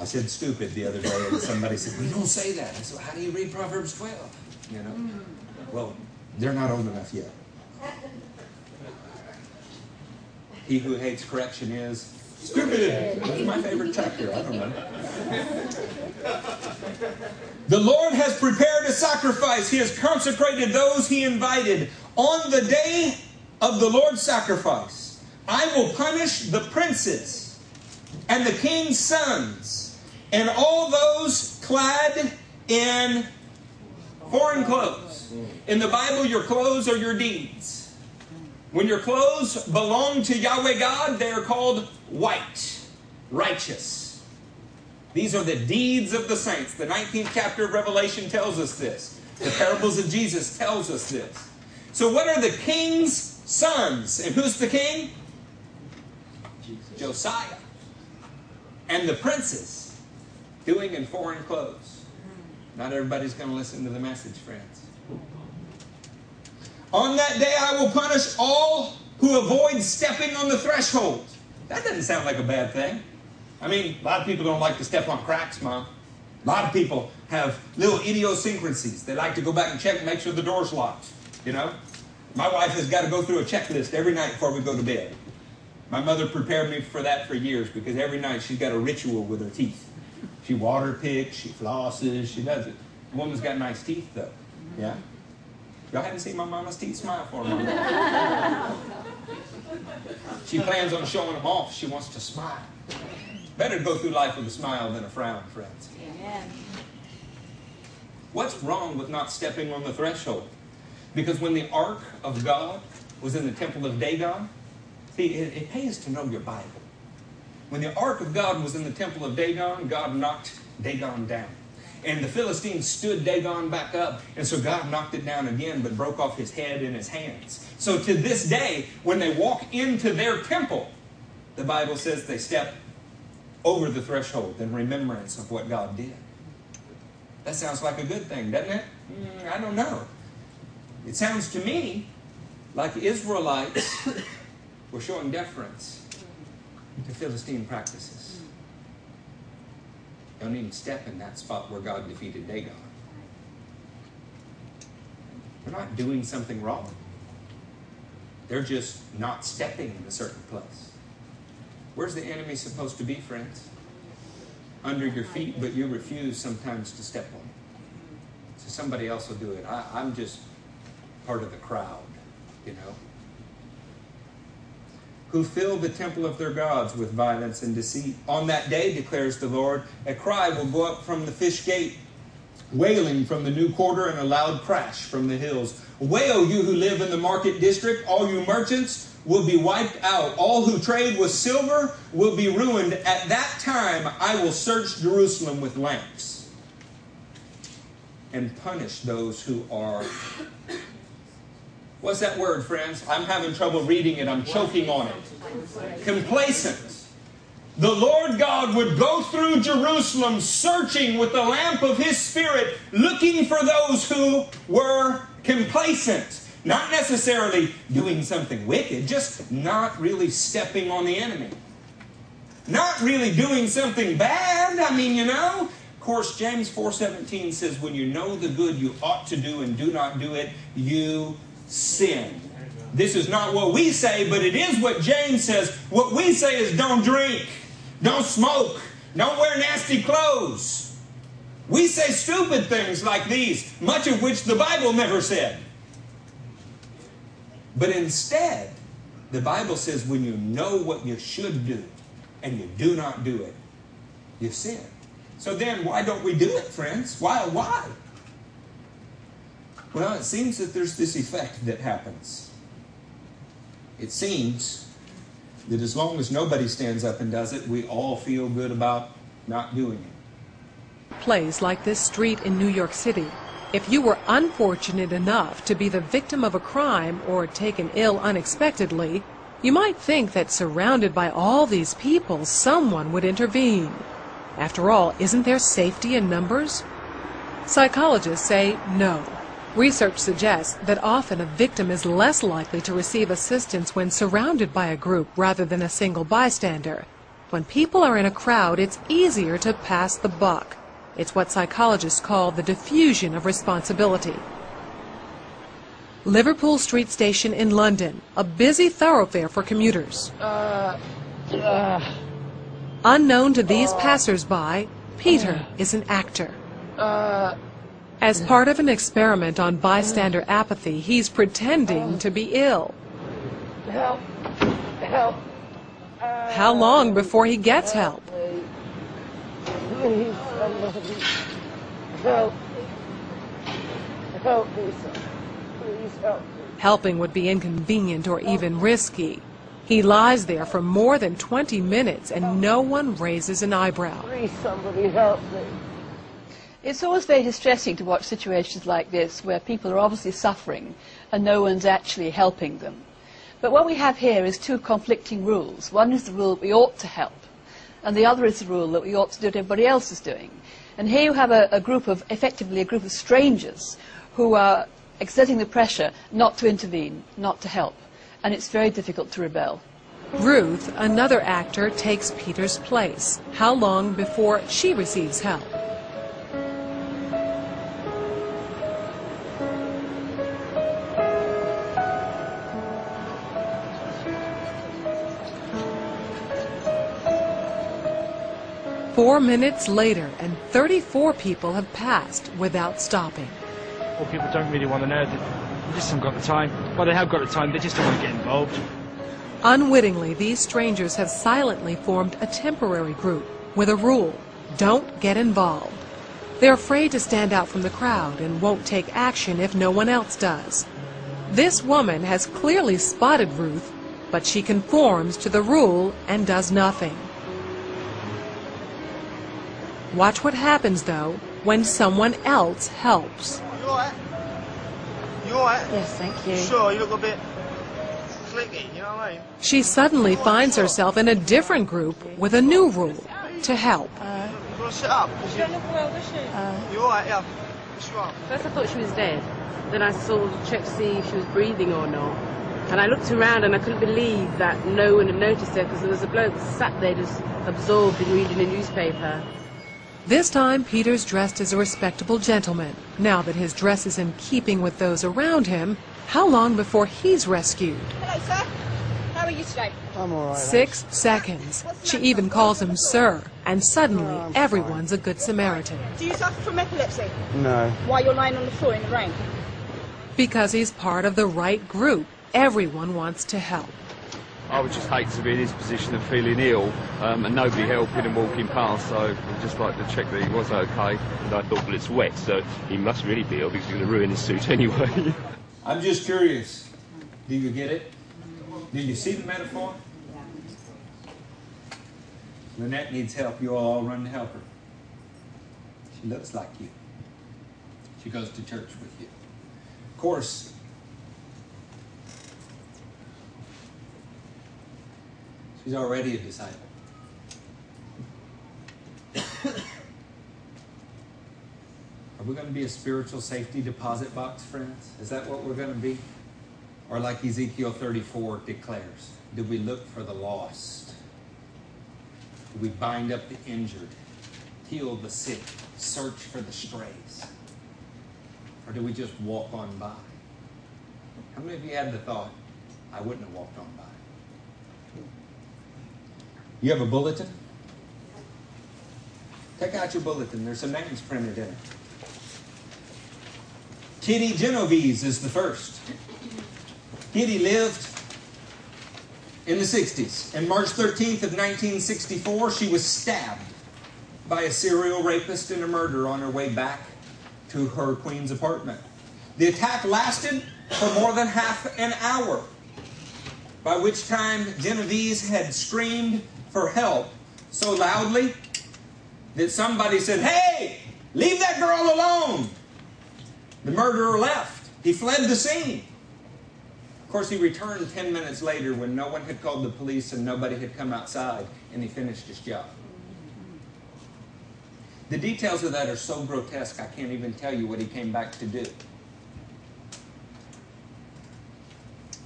I said stupid the other day, and somebody said, "We don't say that." I said, "How do you read Proverbs 12?" You know. Well, they're not old enough yet. He who hates correction is stupid. That's my favorite chapter. I don't know. The Lord has prepared a sacrifice. He has consecrated those he invited. On the day of the Lord's sacrifice, I will punish the princes and the king's sons and all those clad in foreign clothes. In the Bible, your clothes are your deeds. When your clothes belong to Yahweh God, they are called white, righteous. These are the deeds of the saints. The 19th chapter of Revelation tells us this. The parables of Jesus tells us this. So what are the king's sons? And who's the king? Jesus. Josiah. And the princes doing in foreign clothes. Not everybody's going to listen to the message, friends. On that day I will punish all who avoid stepping on the threshold. That doesn't sound like a bad thing. I mean, a lot of people don't like to step on cracks, Mom. A lot of people have little idiosyncrasies. They like to go back and check and make sure the door's locked. You know? My wife has got to go through a checklist every night before we go to bed. My mother prepared me for that for years because every night she's got a ritual with her teeth. She water picks, she flosses, she does it. The woman's got nice teeth, though. Yeah? Y'all haven't seen my mama's teeth smile for a moment. she plans on showing them off. She wants to smile. Better to go through life with a smile than a frown, friends. Amen. What's wrong with not stepping on the threshold? Because when the ark of God was in the temple of Dagon, see, it, it pays to know your Bible. When the ark of God was in the temple of Dagon, God knocked Dagon down. And the Philistines stood Dagon back up, and so God knocked it down again, but broke off his head and his hands. So to this day, when they walk into their temple, the Bible says they step over the threshold in remembrance of what God did. That sounds like a good thing, doesn't it? Mm, I don't know. It sounds to me like Israelites We're showing deference to Philistine practices. Don't even step in that spot where God defeated Dagon. They're not doing something wrong. They're just not stepping in a certain place. Where's the enemy supposed to be, friends? Under your feet, but you refuse sometimes to step on it. So somebody else will do it. I, I'm just part of the crowd, you know. Who fill the temple of their gods with violence and deceit. On that day, declares the Lord, a cry will go up from the fish gate wailing from the new quarter and a loud crash from the hills. Wail, you who live in the market district, all you merchants will be wiped out. All who trade with silver will be ruined. At that time, I will search Jerusalem with lamps and punish those who are. What's that word, friends? I'm having trouble reading it. I'm choking on it. Complacent. The Lord God would go through Jerusalem searching with the lamp of His Spirit, looking for those who were complacent. Not necessarily doing something wicked, just not really stepping on the enemy. Not really doing something bad. I mean, you know. Of course, James 4:17 says, "When you know the good you ought to do and do not do it, you sin." This is not what we say, but it is what James says. What we say is don't drink, don't smoke, don't wear nasty clothes. We say stupid things like these, much of which the Bible never said. But instead, the Bible says when you know what you should do and you do not do it, you sin. So then, why don't we do it, friends? Why? Why? Well, it seems that there's this effect that happens. It seems that as long as nobody stands up and does it, we all feel good about not doing it. Place like this street in New York City if you were unfortunate enough to be the victim of a crime or taken ill unexpectedly, you might think that surrounded by all these people, someone would intervene. After all, isn't there safety in numbers? Psychologists say no. Research suggests that often a victim is less likely to receive assistance when surrounded by a group rather than a single bystander. When people are in a crowd, it's easier to pass the buck. It's what psychologists call the diffusion of responsibility. Liverpool Street Station in London, a busy thoroughfare for commuters. Uh, uh, Unknown to these uh, passersby, Peter is an actor. As part of an experiment on bystander apathy, he's pretending to be ill. Help! Help! How long before he gets help? Please, somebody. Help. Help me, Please help me. Helping would be inconvenient or even risky. He lies there for more than 20 minutes and no one raises an eyebrow. Please, somebody help me. It's always very distressing to watch situations like this where people are obviously suffering and no one's actually helping them. But what we have here is two conflicting rules. One is the rule that we ought to help, and the other is the rule that we ought to do what everybody else is doing. And here you have a, a group of, effectively a group of strangers who are exerting the pressure not to intervene, not to help. And it's very difficult to rebel. Ruth, another actor, takes Peter's place. How long before she receives help? Four minutes later, and 34 people have passed without stopping. Well, people don't really want to know. They just haven't got the time. Well, they have got the time, they just don't want to get involved. Unwittingly, these strangers have silently formed a temporary group with a rule don't get involved. They're afraid to stand out from the crowd and won't take action if no one else does. This woman has clearly spotted Ruth, but she conforms to the rule and does nothing. Watch what happens, though, when someone else helps. You alright? You alright? Yes, thank you. Sure, you look a bit clicky, you know what I mean? She suddenly finds herself in a different group with a new rule to help. Uh, you want to sit up? She don't look well, does she? Uh, you alright, yeah? What's wrong? First I thought she was dead. Then I saw, of checked to see if she was breathing or not. And I looked around and I couldn't believe that no one had noticed her because there was a bloke sat there just absorbed in reading a newspaper. This time, Peter's dressed as a respectable gentleman. Now that his dress is in keeping with those around him, how long before he's rescued? Hello, sir. How are you today? I'm all right. Six seconds. She even calls him sir, and suddenly everyone's a good Samaritan. Do you suffer from epilepsy? No. Why you're lying on the floor in the rain? Because he's part of the right group, everyone wants to help. I would just hate to be in his position of feeling ill um, and nobody helping and walking past, so I'd just like to check that he was okay. And I thought, well, it's wet, so he must really be ill because he's going to ruin his suit anyway. I'm just curious. Do you get it? Do you see the metaphor? Lynette needs help. You all run to help her. She looks like you. She goes to church with you. Of course, she's already a disciple. Are we going to be a spiritual safety deposit box, friends? Is that what we're going to be? Or like Ezekiel 34 declares, do we look for the lost? Do we bind up the injured, heal the sick, search for the strays? Or do we just walk on by? How many of you had the thought, I wouldn't have walked on by? You have a bulletin? Take out your bulletin. There's some names printed in it. Kitty Genovese is the first. Kitty lived in the 60s. And March 13th of 1964, she was stabbed by a serial rapist and a murderer on her way back to her Queens apartment. The attack lasted for more than half an hour, by which time Genovese had screamed for help so loudly that somebody said, Hey, leave that girl alone. The murderer left. He fled the scene. Of course, he returned 10 minutes later when no one had called the police and nobody had come outside, and he finished his job. The details of that are so grotesque, I can't even tell you what he came back to do.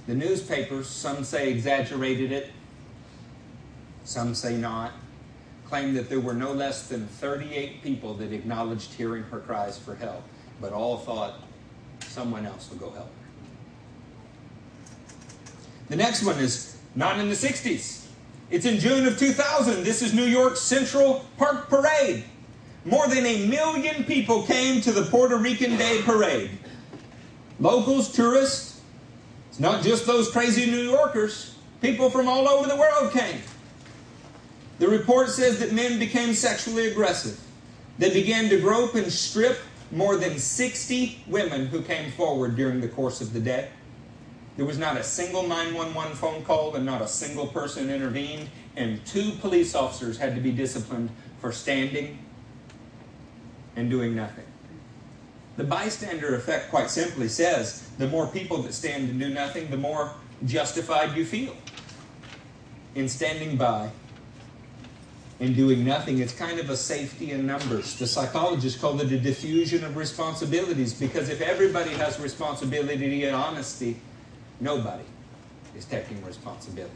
The newspapers, some say exaggerated it, some say not, claim that there were no less than 38 people that acknowledged hearing her cries for help, but all thought someone else would go help her. The next one is not in the 60s. It's in June of 2000. This is New York's Central Park Parade. More than a million people came to the Puerto Rican Day Parade. Locals, tourists, it's not just those crazy New Yorkers. People from all over the world came. The report says that men became sexually aggressive. They began to grope and strip more than 60 women who came forward during the course of the day. There was not a single 911 phone call and not a single person intervened, and two police officers had to be disciplined for standing and doing nothing. The bystander effect, quite simply, says the more people that stand and do nothing, the more justified you feel in standing by and doing nothing. It's kind of a safety in numbers. The psychologists call it a diffusion of responsibilities because if everybody has responsibility and honesty, nobody is taking responsibility.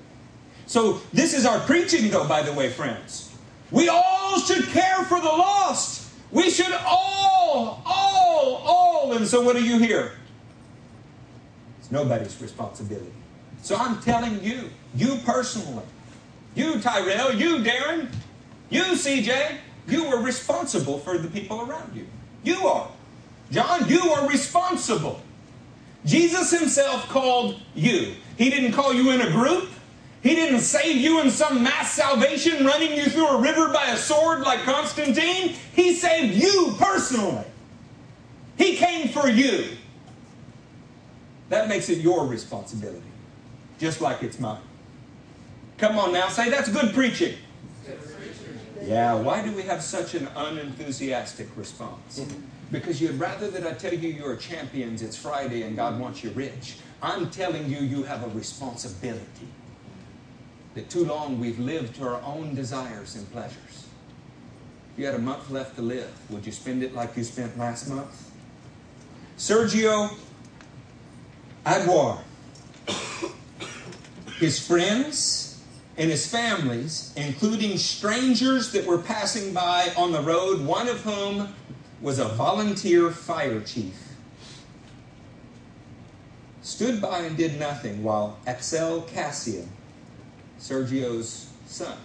So, this is our preaching, though, by the way, friends. We all should care for the lost. We should all, all, all. And so, what do you hear? It's nobody's responsibility. So, I'm telling you, you personally, you, Tyrell, you, Darren, you, CJ, you are responsible for the people around you. You are. John, you are responsible. Jesus himself called you. He didn't call you in a group. He didn't save you in some mass salvation running you through a river by a sword like Constantine. He saved you personally. He came for you. That makes it your responsibility, just like it's mine. Come on now, say that's good preaching. Yeah, why do we have such an unenthusiastic response? Because you'd rather that I tell you you're champions, it's Friday, and God wants you rich. I'm telling you, you have a responsibility. That too long we've lived to our own desires and pleasures. If you had a month left to live, would you spend it like you spent last month? Sergio Aguiar his friends and his families, including strangers that were passing by on the road, one of whom was a volunteer fire chief, stood by and did nothing while Axel Cassian, Sergio's son,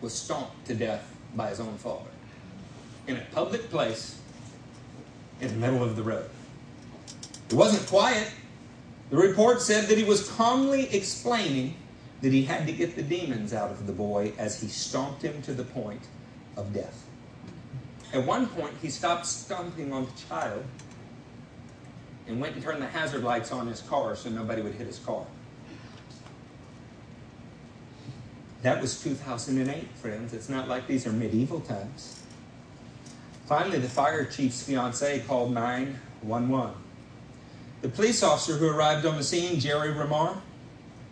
was stomped to death by his own father in a public place in the middle of the road. It wasn't quiet. The report said that he was calmly explaining that he had to get the demons out of the boy as he stomped him to the point of death. At one point, he stopped stomping on the child and went and turned the hazard lights on his car so nobody would hit his car. That was 2008, friends. It's not like these are medieval times. Finally, the fire chief's fiance called 911. The police officer who arrived on the scene, Jerry Ramar,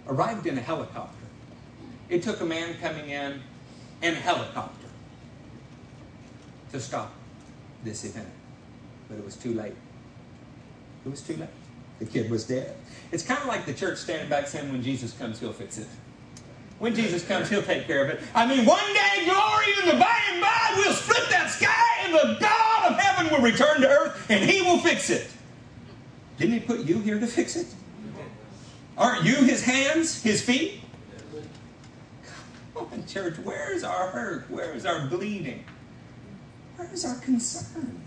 arrived in a helicopter. It took a man coming in in a helicopter to stop this event. But it was too late. It was too late. The kid was dead. It's kind of like the church standing back saying, when Jesus comes, he'll fix it. When Jesus comes, he'll take care of it. I mean, one day, glory in the by and by, we'll split that sky and the God of heaven will return to earth and he will fix it. Didn't he put you here to fix it? Aren't you his hands, his feet? Come on, church, where is our hurt? Where is our bleeding? Where is our concern?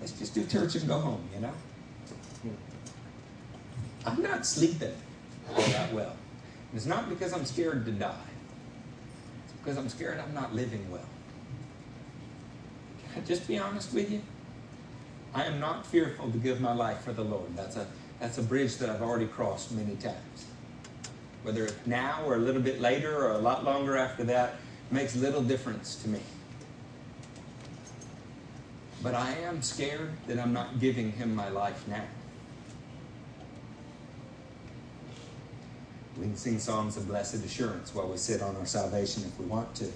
Let's just do church and go home, you know? I'm not sleeping all that well. It's not because I'm scared to die. It's because I'm scared I'm not living well. Can I just be honest with you? I am not fearful to give my life for the Lord. That's a, that's a bridge that I've already crossed many times. Whether it's now or a little bit later or a lot longer after that makes little difference to me. But I am scared that I'm not giving him my life now. We can sing songs of blessed assurance while we sit on our salvation if we want to.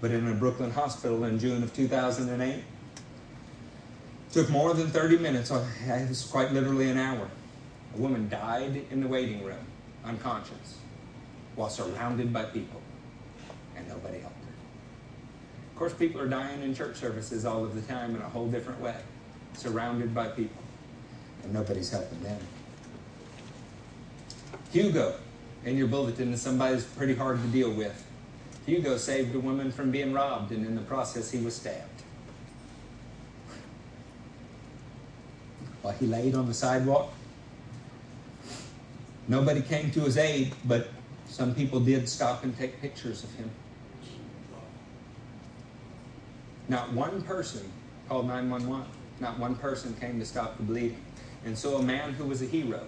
But in a Brooklyn hospital in June of 2008, took more than 30 minutes, oh, it was quite literally an hour. A woman died in the waiting room, unconscious, while surrounded by people, and nobody helped her. Of course, people are dying in church services all of the time in a whole different way, surrounded by people, and nobody's helping them. Hugo in your bulletin is somebody who's pretty hard to deal with. Hugo saved a woman from being robbed, and in the process, he was stabbed. While he laid on the sidewalk, nobody came to his aid, but some people did stop and take pictures of him. Not one person called 911. Not one person came to stop the bleeding. And so a man who was a hero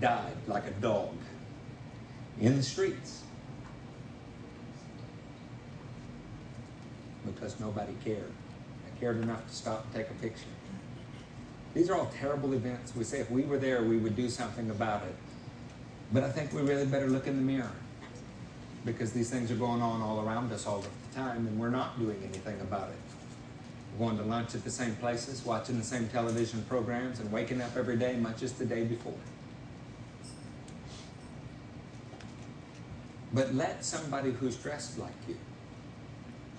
died like a dog in the streets because nobody cared. They cared enough to stop and take a picture. These are all terrible events. We say if we were there, we would do something about it. But I think we really better look in the mirror because these things are going on all around us all of the time and we're not doing anything about it. We're going to lunch at the same places, watching the same television programs, and waking up every day much as the day before. But let somebody who's dressed like you,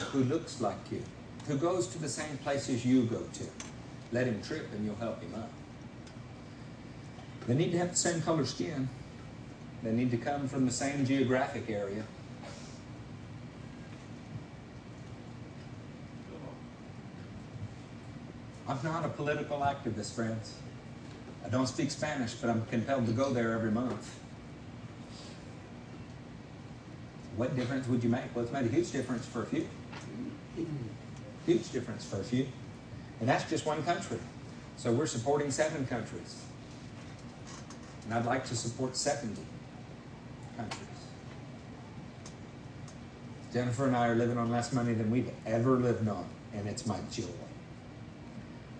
who looks like you, who goes to the same places you go to, let him trip and you'll help him up. They need to have the same color skin. They need to come from the same geographic area. I'm not a political activist, friends. I don't speak Spanish, but I'm compelled to go there every month. What difference would you make? Well, it's made a huge difference for a few. Huge difference for a few. And that's just one country. So we're supporting seven countries. And I'd like to support 70 countries. Jennifer and I are living on less money than we've ever lived on, and it's my joy.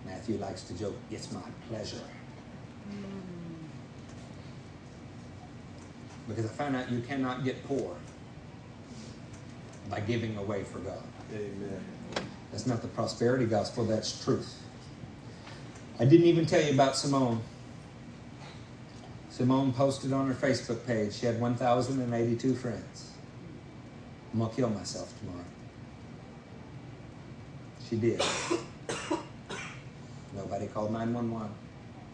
Matthew likes to joke, it's my pleasure. Because I found out you cannot get poor by giving away for God. Amen. That's not the prosperity gospel, that's truth. I didn't even tell you about Simone. Simone posted on her Facebook page she had 1,082 friends. I'm going to kill myself tomorrow. She did. Nobody called 911.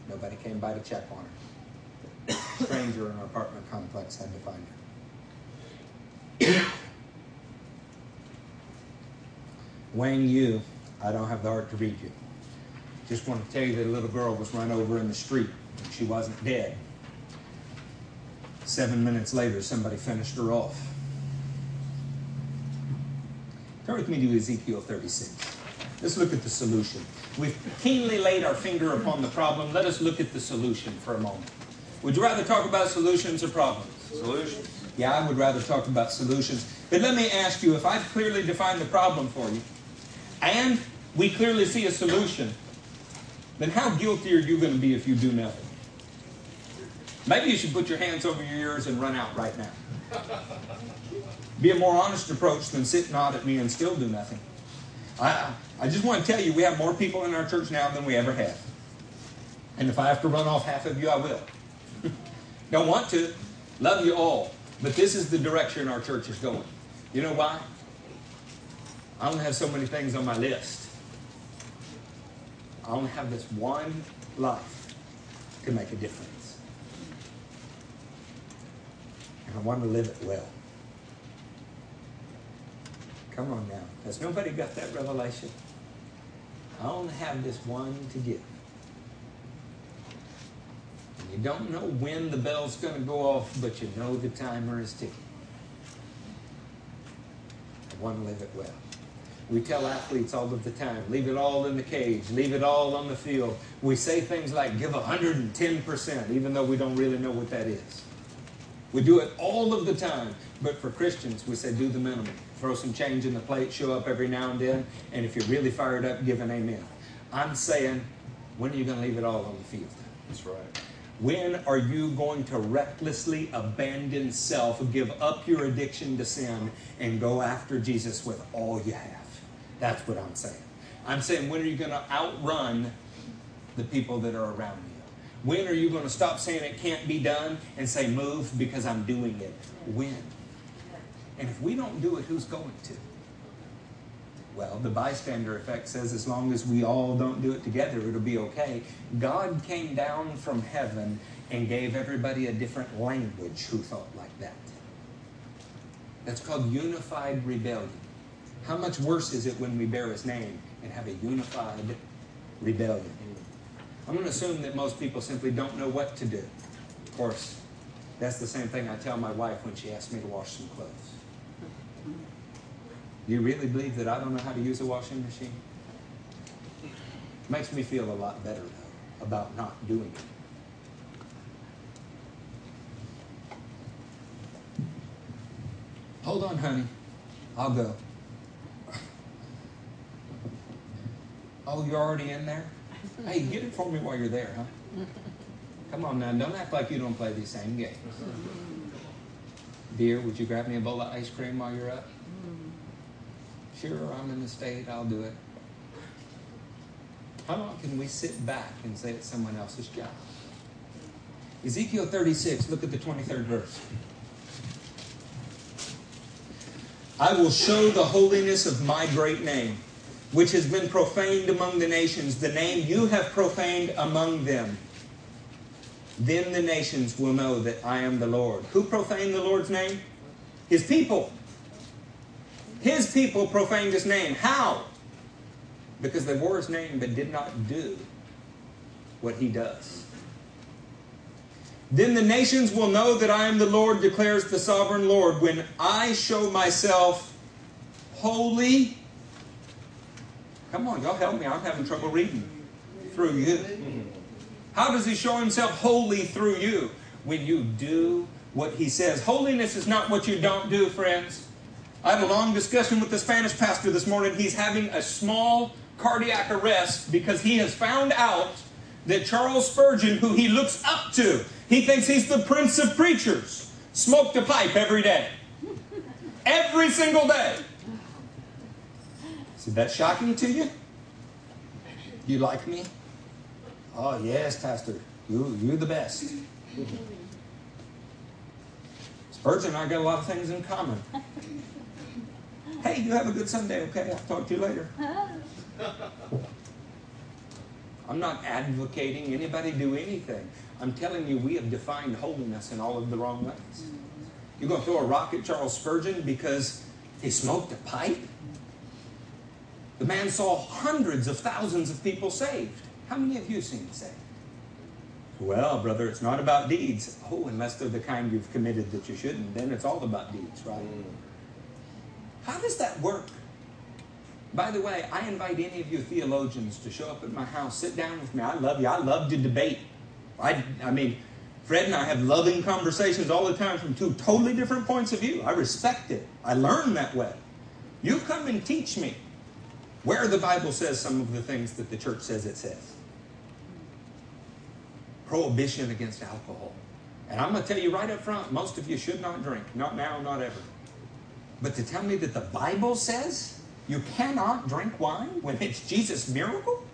Nobody came by to check on her. A stranger in our apartment complex had to find her. Wang Yu, I don't have the heart to read you. Just want to tell you that a little girl was run over in the street. And she wasn't dead. Seven minutes later, somebody finished her off. Turn with me to Ezekiel 36. Let's look at the solution. We've keenly laid our finger upon the problem. Let us look at the solution for a moment. Would you rather talk about solutions or problems? Solutions. Yeah, I would rather talk about solutions. But let me ask you if I've clearly defined the problem for you, and we clearly see a solution, then how guilty are you going to be if you do nothing? Maybe you should put your hands over your ears and run out right now. Be a more honest approach than sit and nod at me and still do nothing. I, I just want to tell you, we have more people in our church now than we ever have. And if I have to run off half of you, I will. Don't want to. Love you all. But this is the direction our church is going. You know why? I only have so many things on my list. I only have this one life to make a difference. And I want to live it well. Come on now. Has nobody got that revelation? I only have this one to give. And you don't know when the bell's going to go off, but you know the timer is ticking. I want to live it well. We tell athletes all of the time, leave it all in the cage, leave it all on the field. We say things like give 110%, even though we don't really know what that is. We do it all of the time, but for Christians, we say do the minimum. Throw some change in the plate, show up every now and then, and if you're really fired up, give an amen. I'm saying, when are you going to leave it all on the field? That's right. When are you going to recklessly abandon self, give up your addiction to sin, and go after Jesus with all you have? That's what I'm saying. I'm saying, when are you going to outrun the people that are around you? When are you going to stop saying it can't be done and say, move because I'm doing it? When? And if we don't do it, who's going to? Well, the bystander effect says as long as we all don't do it together, it'll be okay. God came down from heaven and gave everybody a different language who thought like that. That's called unified rebellion. How much worse is it when we bear his name and have a unified rebellion? I'm going to assume that most people simply don't know what to do. Of course, that's the same thing I tell my wife when she asks me to wash some clothes. Do you really believe that I don't know how to use a washing machine? Makes me feel a lot better, though, about not doing it. Hold on, honey. I'll go. Oh, you're already in there? Hey, get it for me while you're there, huh? Come on now, don't act like you don't play these same games. Dear, would you grab me a bowl of ice cream while you're up? Sure, I'm in the state, I'll do it. How long can we sit back and say it's someone else's job? Ezekiel 36, look at the 23rd verse. I will show the holiness of my great name, which has been profaned among the nations, the name you have profaned among them. Then the nations will know that I am the Lord. Who profaned the Lord's name? His people. His people profaned his name. How? Because they wore his name but did not do what he does. Then the nations will know that I am the Lord, declares the sovereign Lord, when I show myself holy. Come on, y'all help me. I'm having trouble reading through you. How does he show himself holy through you? When you do what he says. Holiness is not what you don't do, friends. I had a long discussion with the Spanish pastor this morning. He's having a small cardiac arrest because he has found out that Charles Spurgeon, who he looks up to, he thinks he's the prince of preachers, smoked a pipe every day. Every single day. Is that shocking to you? You like me? Oh, yes, Pastor. You, you're the best. Spurgeon and I got a lot of things in common. Hey, you have a good Sunday, okay? I'll talk to you later. I'm not advocating anybody do anything. I'm telling you, we have defined holiness in all of the wrong ways. You're going to throw a rock at Charles Spurgeon because he smoked a pipe? The man saw hundreds of thousands of people saved. How many of you seen saved? Well, brother, it's not about deeds. Oh, unless they're the kind you've committed that you shouldn't, then it's all about deeds, right? Mm. How does that work? By the way, I invite any of you theologians to show up at my house, sit down with me. I love you. I love to debate. I, I mean, Fred and I have loving conversations all the time from two totally different points of view. I respect it. I learn that way. You come and teach me where the Bible says some of the things that the church says it says. Prohibition against alcohol. And I'm going to tell you right up front most of you should not drink. Not now, not ever. But to tell me that the Bible says you cannot drink wine when it's Jesus' miracle?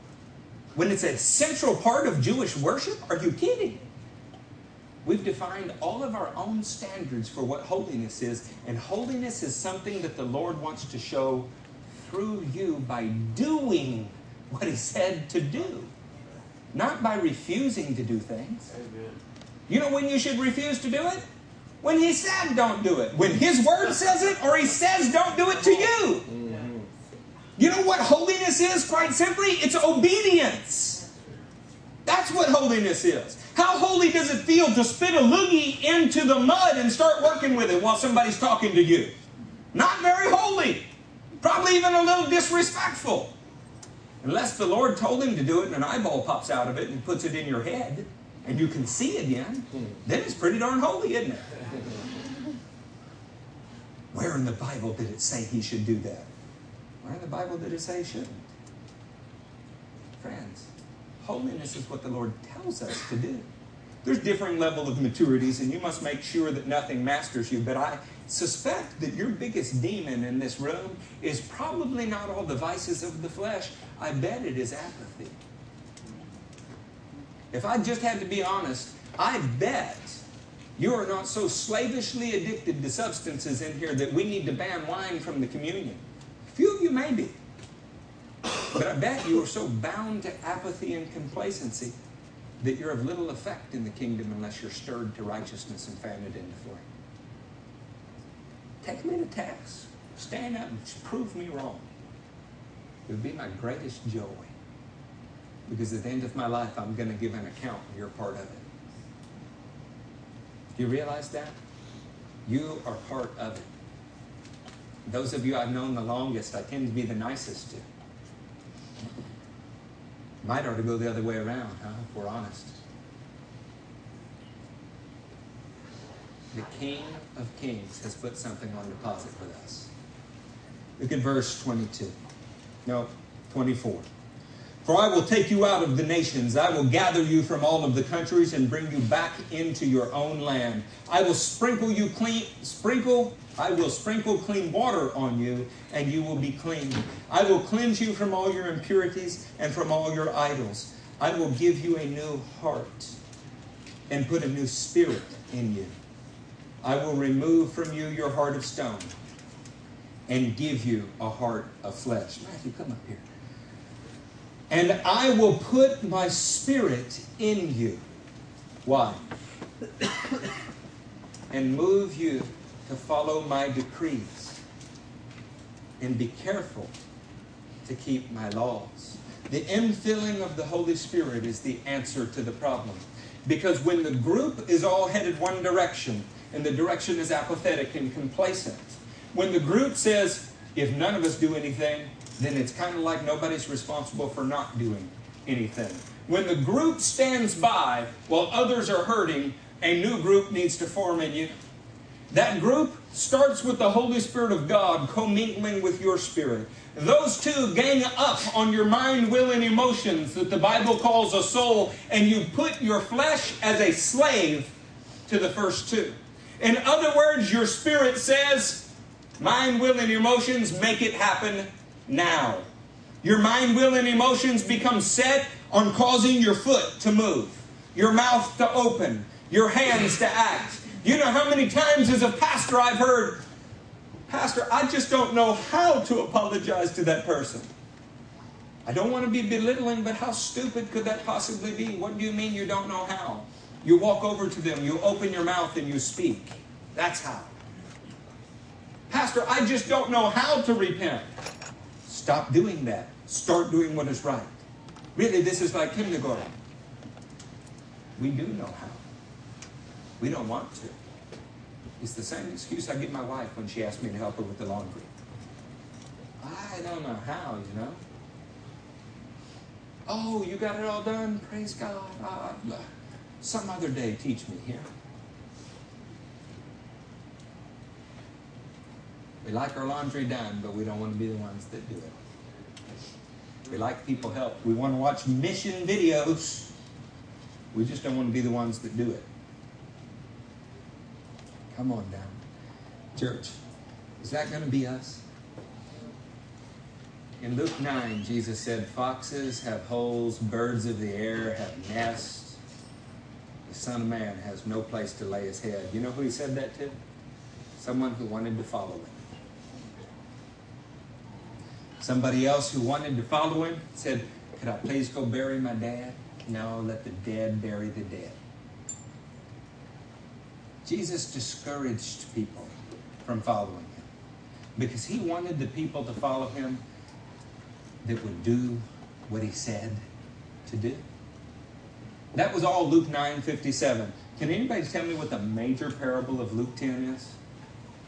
When it's a central part of Jewish worship? Are you kidding? We've defined all of our own standards for what holiness is, and holiness is something that the Lord wants to show through you by doing what He said to do, not by refusing to do things. Amen. You know when you should refuse to do it? When He said don't do it. When His Word says it, or He says don't do it to you. Mm-hmm. You know what holiness is, quite simply? It's obedience. That's what holiness is. How holy does it feel to spit a loogie into the mud and start working with it while somebody's talking to you? Not very holy. Probably even a little disrespectful. Unless the Lord told him to do it and an eyeball pops out of it and puts it in your head and you can see again, then it's pretty darn holy, isn't it? Where in the Bible did it say he should do that? Where in the Bible did it say he shouldn't? Friends, holiness is what the Lord tells us to do. There's differing level of maturities, and you must make sure that nothing masters you. But I suspect that your biggest demon in this room is probably not all the vices of the flesh. I bet it is apathy. If I just had to be honest, I bet you are not so slavishly addicted to substances in here that we need to ban wine from the communion. A few of you may be. But I bet you are so bound to apathy and complacency that you're of little effect in the kingdom unless you're stirred to righteousness and fanned into flame. Take me to task. Stand up and prove me wrong. It would be my greatest joy. Because at the end of my life, I'm going to give an account, and you're part of it. Do you realize that? You are part of it. Those of you I've known the longest, I tend to be the nicest to. Might ought to go the other way around, huh? If we're honest. The King of Kings has put something on deposit with us. Look at verse 22. No, 24. For I will take you out of the nations. I will gather you from all of the countries and bring you back into your own land. I will sprinkle you clean, sprinkle, I will sprinkle clean water on you, and you will be clean. I will cleanse you from all your impurities and from all your idols. I will give you a new heart and put a new spirit in you. I will remove from you your heart of stone and give you a heart of flesh. Matthew, come up here. And I will put my spirit in you. Why? and move you to follow my decrees. And be careful to keep my laws. The infilling of the Holy Spirit is the answer to the problem. Because when the group is all headed one direction, and the direction is apathetic and complacent, when the group says, if none of us do anything, then it's kind of like nobody's responsible for not doing anything. When the group stands by while others are hurting, a new group needs to form in you. That group starts with the Holy Spirit of God commingling with your spirit. Those two gang up on your mind, will, and emotions that the Bible calls a soul, and you put your flesh as a slave to the first two. In other words, your spirit says, mind, will, and emotions, make it happen now. Your mind, will, and emotions become set on causing your foot to move, your mouth to open, your hands to act. You know how many times as a pastor I've heard, Pastor, I just don't know how to apologize to that person. I don't want to be belittling, but how stupid could that possibly be? What do you mean you don't know how? You walk over to them, you open your mouth, and you speak. That's how. Pastor, I just don't know how to repent. Stop doing that. Start doing what is right. Really, this is like kindergarten. We do know how. We don't want to. It's the same excuse I give my wife when she asks me to help her with the laundry. I don't know how, you know. Oh, you got it all done? Praise God. Uh, some other day, teach me here. We like our laundry done, but we don't want to be the ones that do it. We like people help. We want to watch mission videos. We just don't want to be the ones that do it. Come on down. Church, is that going to be us? In Luke 9, Jesus said, Foxes have holes, birds of the air have nests. The Son of Man has no place to lay his head. You know who he said that to? Someone who wanted to follow him. Somebody else who wanted to follow him said, Could I please go bury my dad? No, let the dead bury the dead. Jesus discouraged people from following him because he wanted the people to follow him that would do what he said to do. That was all Luke 9 57. Can anybody tell me what the major parable of Luke 10 is?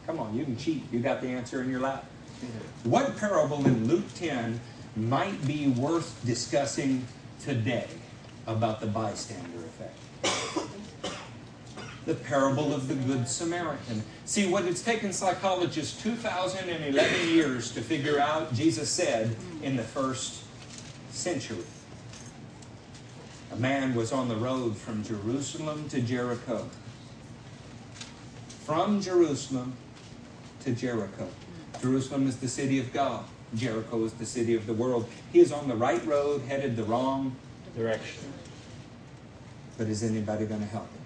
Come on, you can cheat. You got the answer in your lap. What parable in Luke 10 might be worth discussing today about the bystander effect? the parable of the Good Samaritan. See, what it's taken psychologists 2,011 years to figure out, Jesus said in the first century. A man was on the road from Jerusalem to Jericho. From Jerusalem to Jericho. Jerusalem is the city of God. Jericho is the city of the world. He is on the right road, headed the wrong direction. But is anybody going to help him?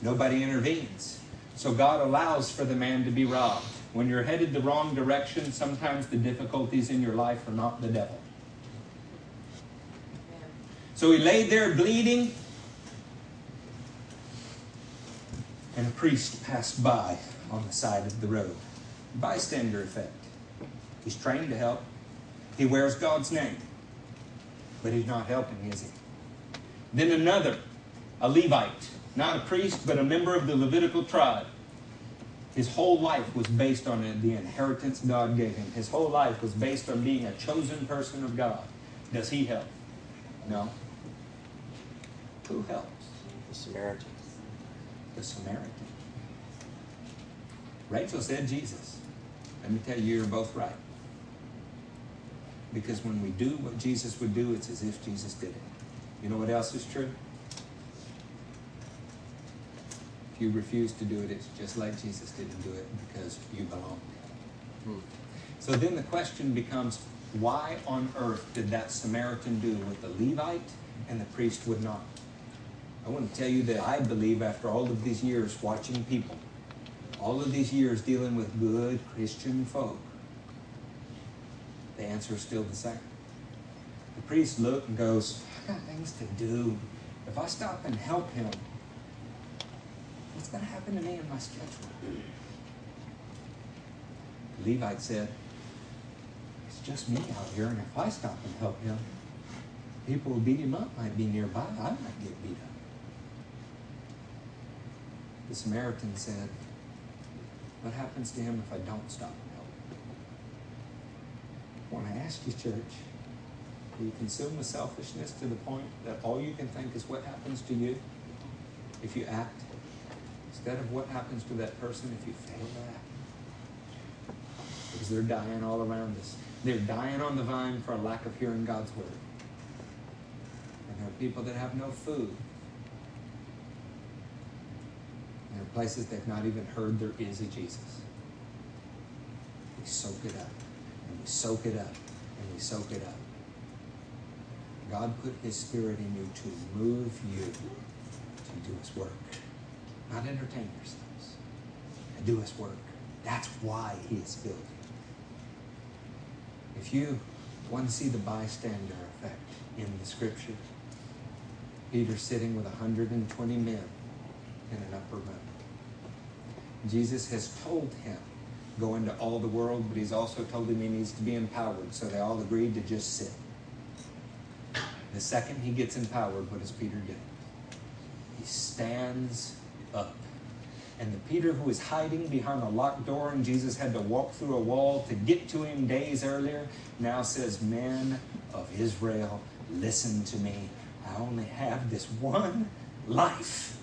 Nobody intervenes. So God allows for the man to be robbed. When you're headed the wrong direction, sometimes the difficulties in your life are not the devil. So he lay there bleeding, and a priest passed by on the side of the road. Bystander effect. He's trained to help. He wears God's name. But he's not helping, is he? Then another, a Levite, not a priest, but a member of the Levitical tribe. His whole life was based on the inheritance God gave him. His whole life was based on being a chosen person of God. Does he help? No. Who helps? The Samaritan. The Samaritan. Rachel said Jesus. Let me tell you, you're both right. Because when we do what Jesus would do, it's as if Jesus did it. You know what else is true? If you refuse to do it, it's just like Jesus didn't do it because you belong to him. Hmm. So then the question becomes why on earth did that Samaritan do what the Levite and the priest would not? I want to tell you that I believe after all of these years watching people, all of these years dealing with good Christian folk, the answer is still the same. The priest looks and goes, I got things to do. If I stop and help him, what's going to happen to me in my schedule? The Levite said, It's just me out here, and if I stop and help him, people will beat him up, might be nearby. I might get beat up. The Samaritan said, What happens to him if I don't stop and help him? When I ask you, church, are you consumed with selfishness to the point that all you can think is what happens to you if you act, instead of what happens to that person if you fail to act? Because they're dying all around us. They're dying on the vine for a lack of hearing God's word. And there are people that have no food. Are places they've not even heard there is a Jesus. We soak it up, and we soak it up, and we soak it up. God put His Spirit in you to move you to do his work, not entertain yourselves. And do his work. That's why he is you. If you want to see the bystander effect in the scripture, Peter sitting with 120 men in an upper room. Jesus has told him, go into all the world, but he's also told him he needs to be empowered. So they all agreed to just sit. The second he gets empowered, what does Peter do? He stands up. And the Peter who was hiding behind a locked door and Jesus had to walk through a wall to get to him days earlier now says, Men of Israel, listen to me. I only have this one life,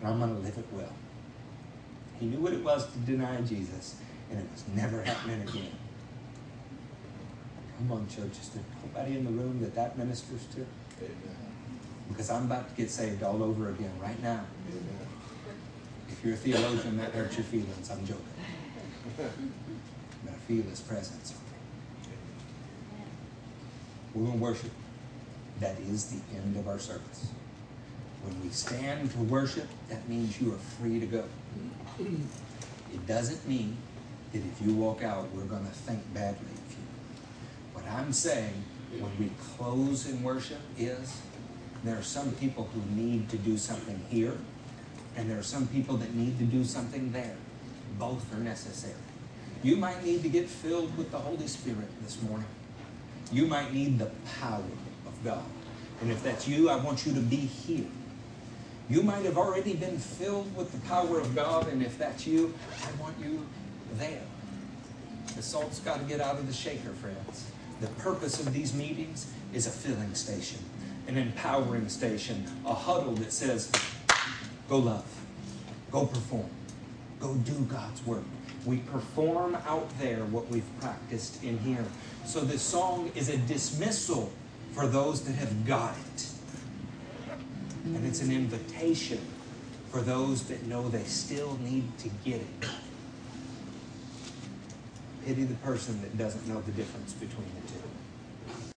and I'm going to live it well. He knew what it was to deny Jesus, and it was never happening again. Come on, church. Is there nobody in the room that that ministers to? Because I'm about to get saved all over again right now. If you're a theologian, that hurts your feelings. I'm joking. But I feel his presence. We're going to worship. That is the end of our service. When we stand to worship, that means you are free to go. It doesn't mean that if you walk out, we're going to think badly of you. What I'm saying when we close in worship is there are some people who need to do something here, and there are some people that need to do something there. Both are necessary. You might need to get filled with the Holy Spirit this morning. You might need the power of God. And if that's you, I want you to be here. You might have already been filled with the power of God, and if that's you, I want you there. The salt's got to get out of the shaker, friends. The purpose of these meetings is a filling station, an empowering station, a huddle that says, go love, go perform, go do God's work. We perform out there what we've practiced in here. So this song is a dismissal for those that have got it. And it's an invitation for those that know they still need to get it. Pity the person that doesn't know the difference between the two.